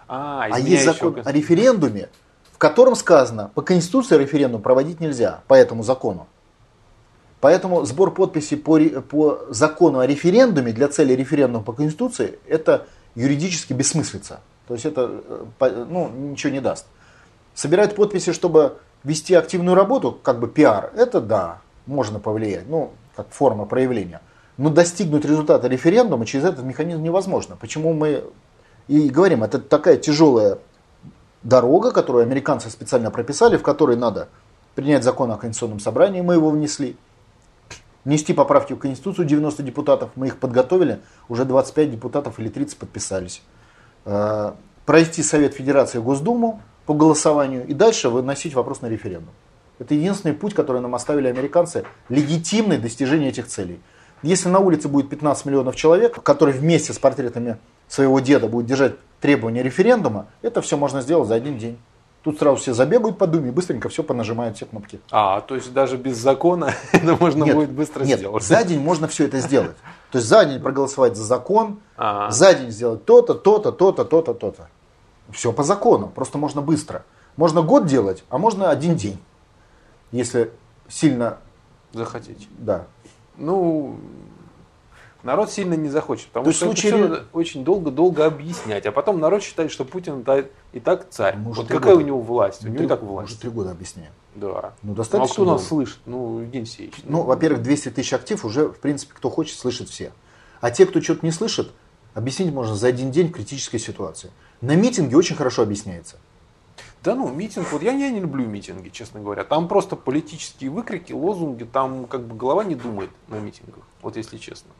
А, А есть закон о референдуме, в котором сказано, по Конституции референдум проводить нельзя, по этому закону. Поэтому сбор подписей по, по закону о референдуме для цели референдума по Конституции это юридически бессмыслица. То есть это э, ну, ничего не даст. Собирать подписи, чтобы вести активную работу, как бы пиар, это да, можно повлиять, ну, как форма проявления. Но достигнуть результата референдума через этот механизм невозможно. Почему мы и говорим, это такая тяжелая дорога, которую американцы специально прописали, в которой надо принять закон о Конституционном собрании, мы его внесли, внести поправки в Конституцию 90 депутатов, мы их подготовили, уже 25 депутатов или 30 подписались. Э, Пройти Совет Федерации Госдуму по голосованию и дальше выносить вопрос на референдум. Это единственный путь, который нам оставили американцы, легитимное достижение этих целей. Если на улице будет 15 миллионов человек, которые вместе с портретами своего деда будут держать требования референдума, это все можно сделать за один день. Тут сразу все забегают по думе и быстренько все понажимают все кнопки. А, то есть даже без закона <laughs> это можно нет, будет быстро нет, сделать. за день можно все это сделать. То есть за день проголосовать за закон, А. за день сделать то-то, то-то, то-то, то-то, то-то. Все по закону, просто можно быстро. Можно год делать, а можно один день. Если сильно, Захотите. да. Ну, народ сильно не захочет, потому То что случае это надо очень долго-долго объяснять, а потом народ считает, что Путин и так царь. Мы вот какая года. у него власть? У него и так власть. три года объясняем. Да. Ну, Ну, а достаточно кто нас слышит? Ну, Евгений Алексеевич. Ну, во-первых, 200 тысяч актив уже, в принципе, кто хочет, слышит все. А те, кто что-то не слышит, объяснить можно за один день в критической ситуации. На митинге очень хорошо объясняется. Да ну, митинг, вот я, я не люблю митинги, честно говоря. Там просто политические выкрики, лозунги, там как бы голова не думает на митингах, вот если честно.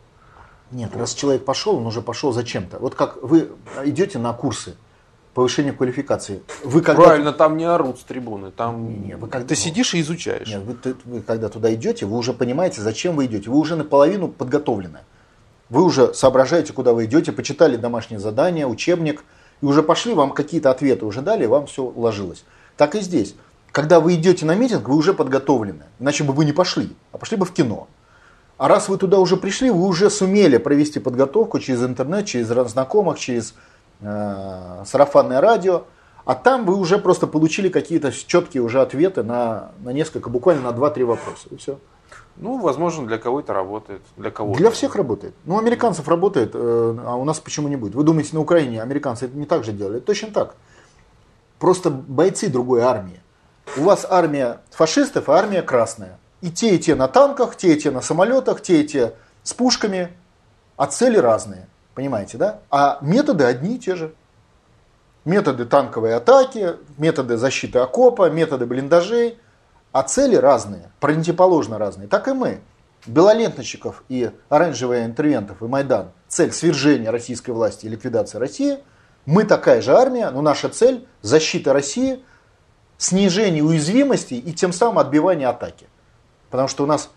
Нет, раз человек пошел, он уже пошел зачем-то. Вот как вы идете на курсы повышения квалификации. Вы когда Правильно, там не орут с трибуны, там Не, вы как- ты сидишь и изучаешь. Нет, вы, ты- вы когда туда идете, вы уже понимаете, зачем вы идете. Вы уже наполовину подготовлены. Вы уже соображаете, куда вы идете, почитали домашнее задание, учебник, и уже пошли, вам какие-то ответы уже дали, вам все уложилось. Так и здесь. Когда вы идете на митинг, вы уже подготовлены. Иначе бы вы не пошли, а пошли бы в кино. А раз вы туда уже пришли, вы уже сумели провести подготовку через интернет, через знакомых, через э, сарафанное радио. А там вы уже просто получили какие-то четкие уже ответы на, на несколько, буквально на 2-3 вопроса. И все. Ну, возможно, для кого это работает, для кого Для всех работает. Ну, американцев работает, э, а у нас почему не будет? Вы думаете, на Украине американцы это не так же делали? Это точно так. Просто бойцы другой армии. У вас армия фашистов, а армия красная. И те, и те на танках, те, и те на самолетах, те, и те с пушками, а цели разные. Понимаете, да? А методы одни и те же. Методы танковой атаки, методы защиты окопа, методы блиндажей, а цели разные, противоположно разные. Так и мы. Белоленточников и оранжевых интервентов и Майдан. Цель свержения российской власти и ликвидация России. Мы такая же армия, но наша цель защита России, снижение уязвимости и тем самым отбивание атаки. Потому что у нас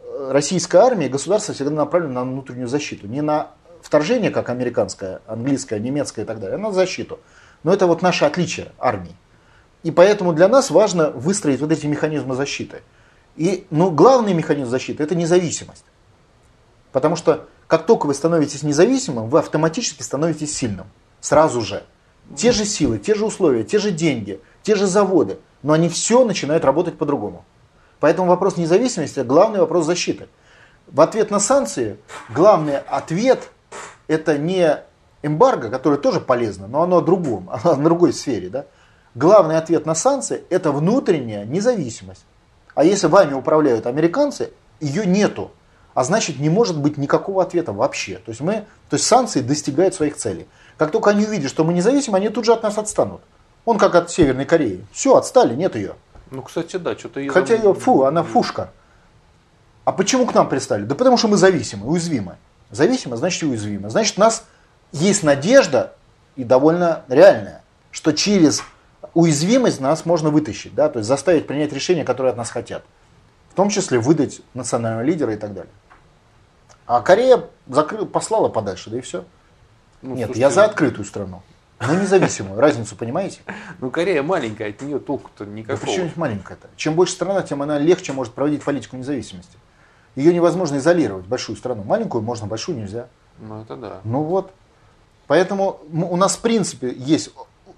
э, российская армия и государство всегда направлены на внутреннюю защиту. Не на вторжение, как американская, английская, немецкая и так далее, а на защиту. Но это вот наше отличие армии. И поэтому для нас важно выстроить вот эти механизмы защиты. И ну, главный механизм защиты – это независимость. Потому что как только вы становитесь независимым, вы автоматически становитесь сильным. Сразу же. Те же силы, те же условия, те же деньги, те же заводы. Но они все начинают работать по-другому. Поэтому вопрос независимости – главный вопрос защиты. В ответ на санкции главный ответ – это не эмбарго, которое тоже полезно, но оно о другом, оно <laughs> о другой сфере. Да? Главный ответ на санкции – это внутренняя независимость. А если вами управляют американцы, ее нету. А значит, не может быть никакого ответа вообще. То есть, мы, то есть санкции достигают своих целей. Как только они увидят, что мы независимы, они тут же от нас отстанут. Он как от Северной Кореи. Все, отстали, нет ее. Ну, кстати, да, что-то ее... Хотя ее, фу, она фушка. А почему к нам пристали? Да потому что мы зависимы, уязвимы. Зависимы, значит уязвимы. Значит, у нас есть надежда, и довольно реальная, что через уязвимость нас можно вытащить, да, то есть заставить принять решения, которые от нас хотят. В том числе выдать национального лидера и так далее. А Корея закры... послала подальше, да и все. Ну, Нет, слушайте, я за открытую страну. Но независимую. Разницу понимаете? Ну, Корея маленькая, от нее толку-то Да никакого. почему маленькая-то? Чем больше страна, тем она легче может проводить политику независимости. Ее невозможно изолировать, большую страну. Маленькую можно, большую нельзя. Ну, это да. Ну вот. Поэтому у нас в принципе есть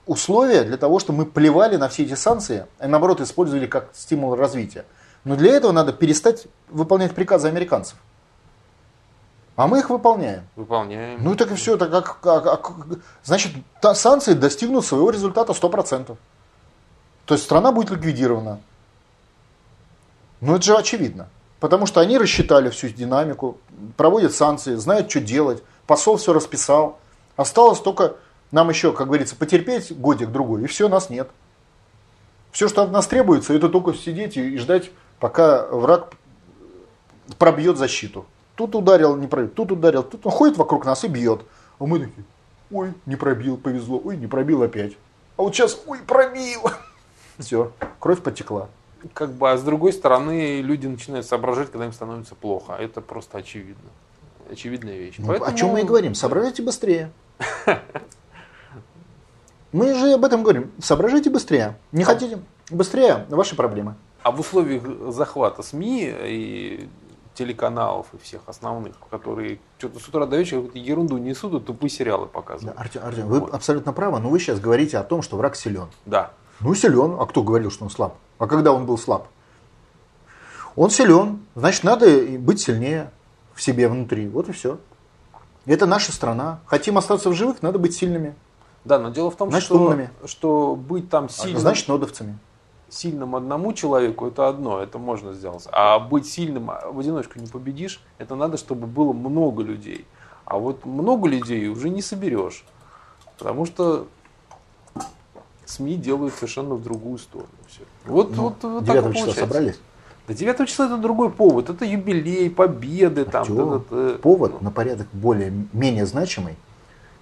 условия для того, чтобы мы плевали на все эти санкции, и наоборот использовали как стимул развития. Но для этого надо перестать выполнять приказы американцев. А мы их выполняем. Выполняем. Ну так и все. Так, как, как- как- значит, та- санкции достигнут своего результата 100%. То есть страна будет ликвидирована. Ну это же очевидно. Потому что они рассчитали всю динамику, проводят санкции, знают, что делать. Посол все расписал. Осталось только нам еще, как говорится, потерпеть годик-другой, и все, нас нет. Все, что от нас требуется, это только сидеть и ждать, пока враг пробьет защиту. Тут ударил, не пробил, тут ударил, тут он ходит вокруг нас и бьет. А мы такие, ой, не пробил, повезло, ой, не пробил опять. А вот сейчас, ой, пробил. <laughs> Все, кровь потекла. Как бы, а с другой стороны, люди начинают соображать, когда им становится плохо. Это просто очевидно. Очевидная вещь. Ну, Поэтому- О чем мы и говорим, соображайте быстрее. <laughs> Мы же об этом говорим. Соображайте быстрее. Не хотите быстрее, ваши проблемы. А в условиях захвата СМИ и телеканалов и всех основных, которые что-то с утра до вечера какую-то ерунду несут, и тупые сериалы Да, показывают. Артем, Артем, вы Вот. абсолютно правы, но вы сейчас говорите о том, что враг силен. Да. Ну, силен. А кто говорил, что он слаб? А когда он был слаб? Он силен. Значит, надо быть сильнее в себе внутри. Вот и все. Это наша страна. Хотим остаться в живых, надо быть сильными. Да, но дело в том, Значит, что, умными. что быть там А сильным, Значит, нодовцами. сильным одному человеку это одно, это можно сделать. А быть сильным в одиночку не победишь, это надо, чтобы было много людей. А вот много людей уже не соберешь. Потому что СМИ делают совершенно в другую сторону. Все. Вот, ну, вот, вот 9 числа собрались? Да 9 числа это другой повод. Это юбилей, победы. Там, да, да, повод ну. на порядок более, менее значимый,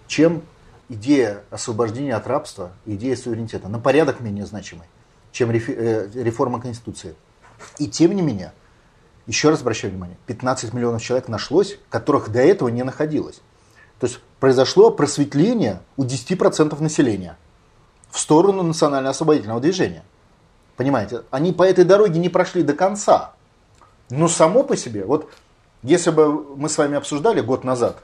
чем идея освобождения от рабства, идея суверенитета. На порядок менее значимый, чем э, реформа Конституции. И тем не менее, еще раз обращаю внимание, 15 миллионов человек нашлось, которых до этого не находилось. То есть произошло просветление у 10% населения в сторону национально-освободительного движения. Понимаете, они по этой дороге не прошли до конца. Но само по себе, вот если бы мы с вами обсуждали год назад,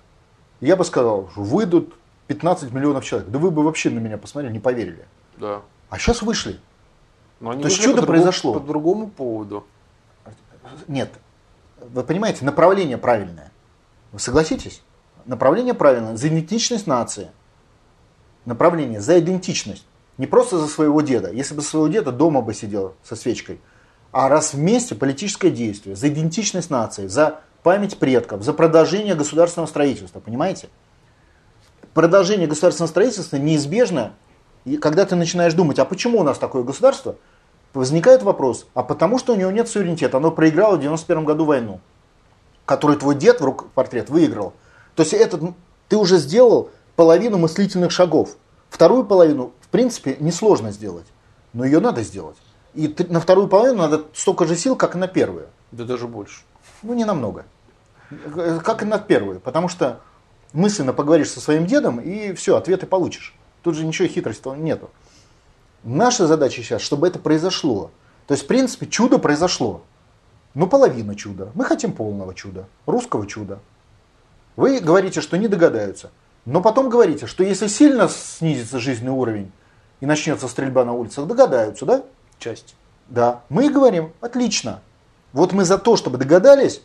я бы сказал, выйдут 15 миллионов человек. Да вы бы вообще на меня посмотрели, не поверили. Да. А сейчас вышли. Но они То есть чудо по произошло. По другому поводу. Нет. Вы понимаете, направление правильное. Вы согласитесь? Направление правильное. За идентичность нации. Направление за идентичность. Не просто за своего деда. Если бы своего деда дома бы сидел со свечкой. А раз вместе политическое действие. За идентичность нации. За память предков. За продолжение государственного строительства. Понимаете? Продолжение государственного строительства неизбежно. И когда ты начинаешь думать, а почему у нас такое государство? Возникает вопрос, а потому что у него нет суверенитета. Оно проиграло в 91 году войну, которую твой дед в рук портрет выиграл. То есть этот, ты уже сделал половину мыслительных шагов. Вторую половину в принципе, несложно сделать, но ее надо сделать. И на вторую половину надо столько же сил, как и на первую. Да даже больше. Ну, не намного. Как и на первую. Потому что мысленно поговоришь со своим дедом, и все, ответы получишь. Тут же ничего хитрости нету. Наша задача сейчас, чтобы это произошло. То есть, в принципе, чудо произошло. Ну, половина чуда. Мы хотим полного чуда. Русского чуда. Вы говорите, что не догадаются. Но потом говорите, что если сильно снизится жизненный уровень и начнется стрельба на улицах, догадаются, да? Часть. Да. Мы говорим, отлично. Вот мы за то, чтобы догадались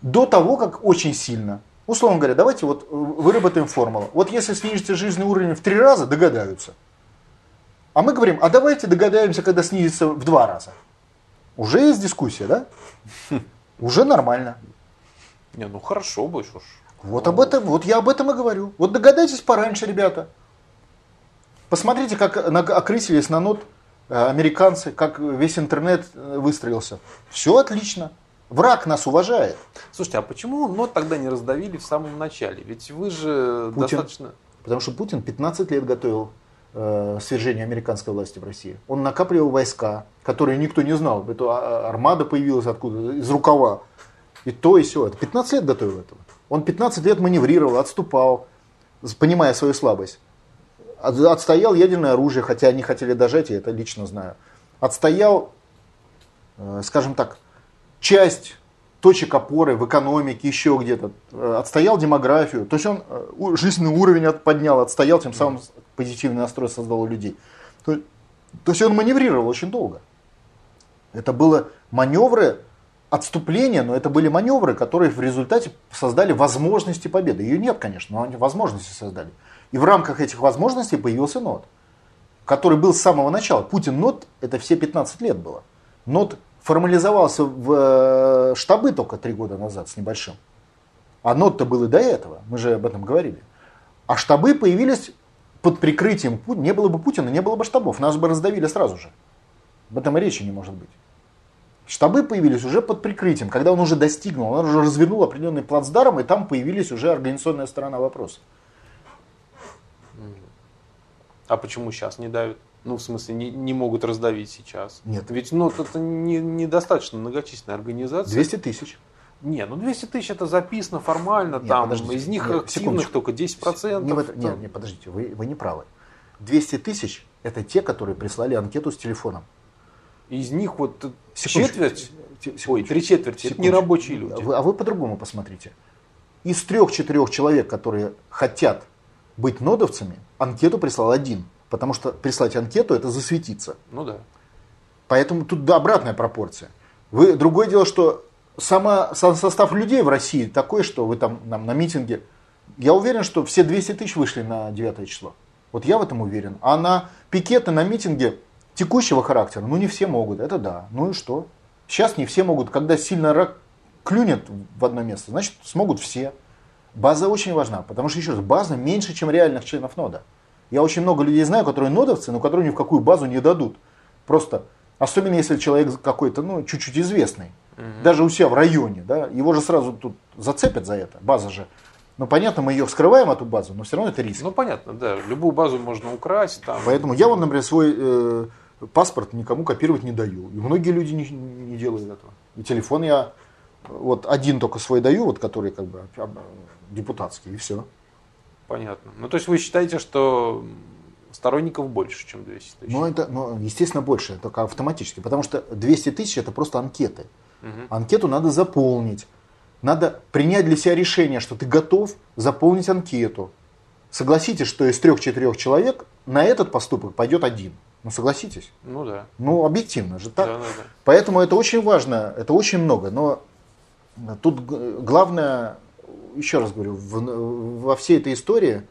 до того, как очень сильно. Условно говоря, давайте вот выработаем формулу. Вот если снизится жизненный уровень в три раза, догадаются. А мы говорим, а давайте догадаемся, когда снизится в два раза. Уже есть дискуссия, да? <laughs> Уже нормально. Не, ну хорошо бы, что ж. Вот об этом, вот я об этом и говорю. Вот догадайтесь пораньше, ребята. Посмотрите, как окрысились на нот э, американцы, как весь интернет э, выстроился. Все отлично. Враг нас уважает. Слушайте, а почему нот тогда не раздавили в самом начале? Ведь вы же Путин, достаточно... Потому что Путин 15 лет готовил э, свержение американской власти в России. Он накапливал войска, которые никто не знал. Это а, армада появилась откуда? Из рукава. И то, и все. Это 15 лет готовил этого. Он 15 лет маневрировал, отступал, понимая свою слабость. Отстоял ядерное оружие, хотя они хотели дожать, я это лично знаю. Отстоял, э, скажем так, часть точек опоры в экономике, еще где-то. Э, отстоял демографию. То есть он э, жизненный уровень поднял, отстоял, тем самым позитивный настрой создал у людей. То, то есть он маневрировал очень долго. Это было маневры отступления, но это были маневры, которые в результате создали возможности победы. Ее нет, конечно, но они возможности создали. И в рамках этих возможностей появился НОТ, который был с самого начала. Путин НОТ, это все 15 лет было. НОТ формализовался в э, штабы только три года назад с небольшим. А НОТ-то был и до этого, мы же об этом говорили. А штабы появились под прикрытием. Не было бы Путина, не было бы штабов, нас бы раздавили сразу же. Об этом и речи не может быть. Штабы появились уже под прикрытием, когда он уже достигнул, он уже развернул определенный плацдарм, и там появились уже организационная сторона вопроса. А почему сейчас не давят? Ну, в смысле, не, не могут раздавить сейчас. Нет. Ведь ну, это не, недостаточно многочисленная организация. 200 тысяч. Не, ну 200 тысяч это записано формально, нет, там из них нет, активных только 10%. Не, это, нет, нет, подождите, вы, вы не правы. 200 тысяч это те, которые прислали анкету с телефоном. Из них вот четверть, ой, три четверти, это не рабочие люди. А вы, а вы по-другому посмотрите. Из трех-четырех человек, которые хотят быть нодовцами, анкету прислал один. Потому что прислать анкету это засветиться. Ну да. Поэтому тут да, обратная пропорция. Вы, другое дело, что сама, сам состав людей в России такой, что вы там нам, на митинге, я уверен, что все 200 тысяч вышли на 9 число. Вот я в этом уверен. А на пикеты, на митинге текущего характера, ну не все могут, это да. Ну и что? Сейчас не все могут. Когда сильно рак клюнет в одно место, значит смогут все. База очень важна, потому что, еще раз, база меньше, чем реальных членов нода. Я очень много людей знаю, которые нодовцы, но которые ни в какую базу не дадут. Просто, особенно если человек какой-то, ну, чуть-чуть известный. Угу. Даже у себя в районе, да, его же сразу тут зацепят за это, база же. Ну, понятно, мы ее вскрываем, эту базу, но все равно это риск. Ну, понятно, да. Любую базу можно украсть. Там... Поэтому я, вот, например, свой э, паспорт никому копировать не даю. И многие люди не, не делают этого. И телефон я вот один только свой даю, вот который как бы депутатский, и все. Понятно. Ну, то есть вы считаете, что сторонников больше, чем 200 тысяч? Ну, это, ну, естественно, больше, только автоматически. Потому что 200 тысяч это просто анкеты. Угу. Анкету надо заполнить. Надо принять для себя решение, что ты готов заполнить анкету. Согласитесь, что из трех-четырех человек на этот поступок пойдет один. Ну согласитесь. Ну да. Ну объективно же так. Да, да, да. Поэтому это очень важно, это очень много. Но тут главное, еще раз говорю, в, во всей этой истории,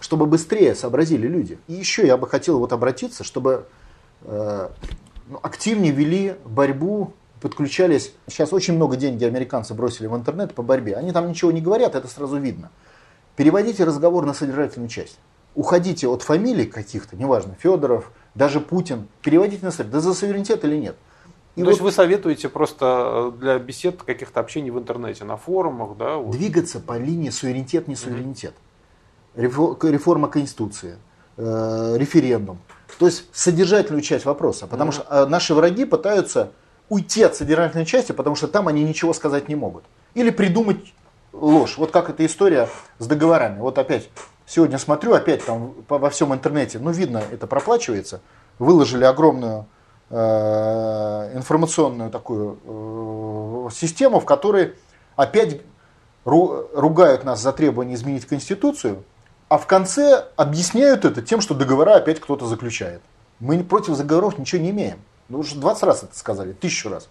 чтобы быстрее сообразили люди. И еще я бы хотел вот обратиться, чтобы э, ну, активнее вели борьбу, подключались. Сейчас очень много денег американцы бросили в интернет по борьбе. Они там ничего не говорят, это сразу видно. Переводите разговор на содержательную часть уходите от фамилий каких-то, неважно, Федоров, даже Путин, переводите на суверенитет, да за суверенитет или нет. И То вот есть вы советуете просто э, для бесед каких-то общений в интернете, на форумах, да? Вот. Двигаться по линии суверенитет, не суверенитет. Реформа Конституции, э, референдум. То есть содержательную часть вопроса. Потому что э, наши враги пытаются уйти от содержательной части, потому что там они ничего сказать не могут. Или придумать ложь. Вот как эта история с договорами. Вот опять Сегодня смотрю, опять там во всем интернете, ну видно, это проплачивается. Выложили огромную информационную такую э, систему, в которой опять ру, ругают нас за требование изменить Конституцию, а в конце объясняют это тем, что договора опять кто-то заключает. Мы против договоров ничего не имеем. Ну, уже 20 раз это сказали, тысячу раз.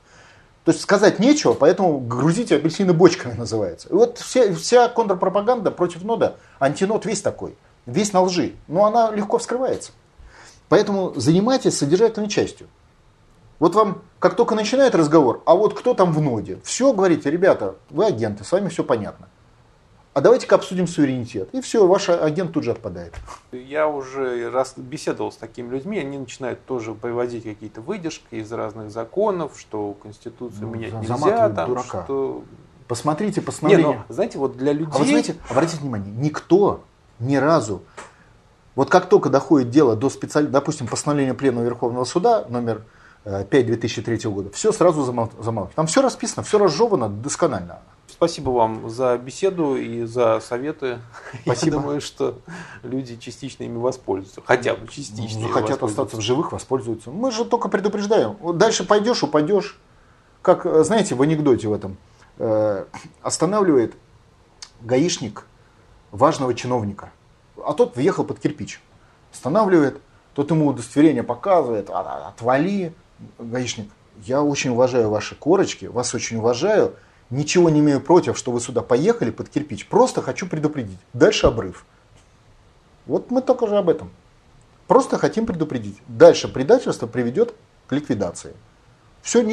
То есть сказать нечего, поэтому грузите апельсины бочками <laughs> называется. И вот вся, вся контрпропаганда против нода, антинод весь такой, весь на лжи. Но она легко вскрывается. Поэтому занимайтесь содержательной частью. Вот вам, как только начинает разговор, а вот кто там в ноде, все говорите, ребята, вы агенты, с вами все понятно а давайте-ка обсудим суверенитет. И все, ваш агент тут же отпадает. Я уже раз беседовал с такими людьми, они начинают тоже приводить какие-то выдержки из разных законов, что Конституцию ну, менять нельзя. Там, дурака. Что... Посмотрите постановление. Не, ну, знаете, вот для людей... А вы знаете, обратите внимание, никто ни разу, вот как только доходит дело до специального, допустим, постановления Пленного Верховного Суда номер 5 э, 2003 года, все сразу замалчивают. Там все расписано, все разжевано досконально. Спасибо вам за беседу и за советы. Спасибо. <laughs> Я думаю, что люди частично ими воспользуются. Хотя бы частично. Ну, хотят остаться в живых, воспользуются. Мы же только предупреждаем. Дальше пойдешь, упадешь. Как, знаете, в анекдоте в этом. Э, останавливает гаишник важного чиновника. А тот въехал под кирпич. Останавливает, тот ему удостоверение показывает, «А, а, отвали, гаишник. Я очень уважаю ваши корочки, вас очень уважаю Ничего не имею против, что вы сюда поехали под кирпич. Просто хочу предупредить. Дальше обрыв. Вот мы только же об этом. Просто хотим предупредить. Дальше предательство приведет к ликвидации. Все,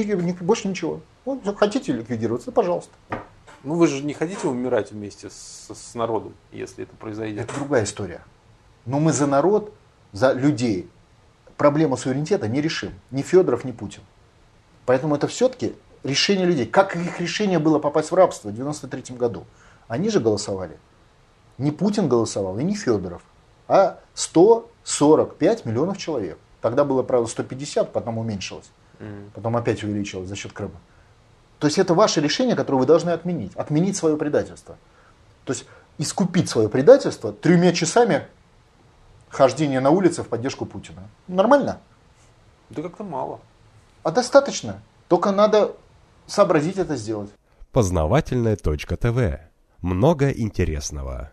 больше ничего. Вот, хотите ликвидироваться, пожалуйста. Ну вы же не хотите умирать вместе с, с народом, если это произойдет. Это другая история. Но мы за народ, за людей проблему суверенитета не решим. Ни Федоров, ни Путин. Поэтому это все-таки решение людей. Как их решение было попасть в рабство в 93 году? Они же голосовали. Не Путин голосовал и не Федоров, а 145 миллионов человек. Тогда было, правда, 150, потом уменьшилось. Потом опять увеличилось за счет Крыма. То есть это ваше решение, которое вы должны отменить. Отменить свое предательство. То есть искупить свое предательство тремя часами хождения на улице в поддержку Путина. Нормально? Да как-то мало. А достаточно. Только надо сообразить это сделать. Познавательная точка ТВ. Много интересного.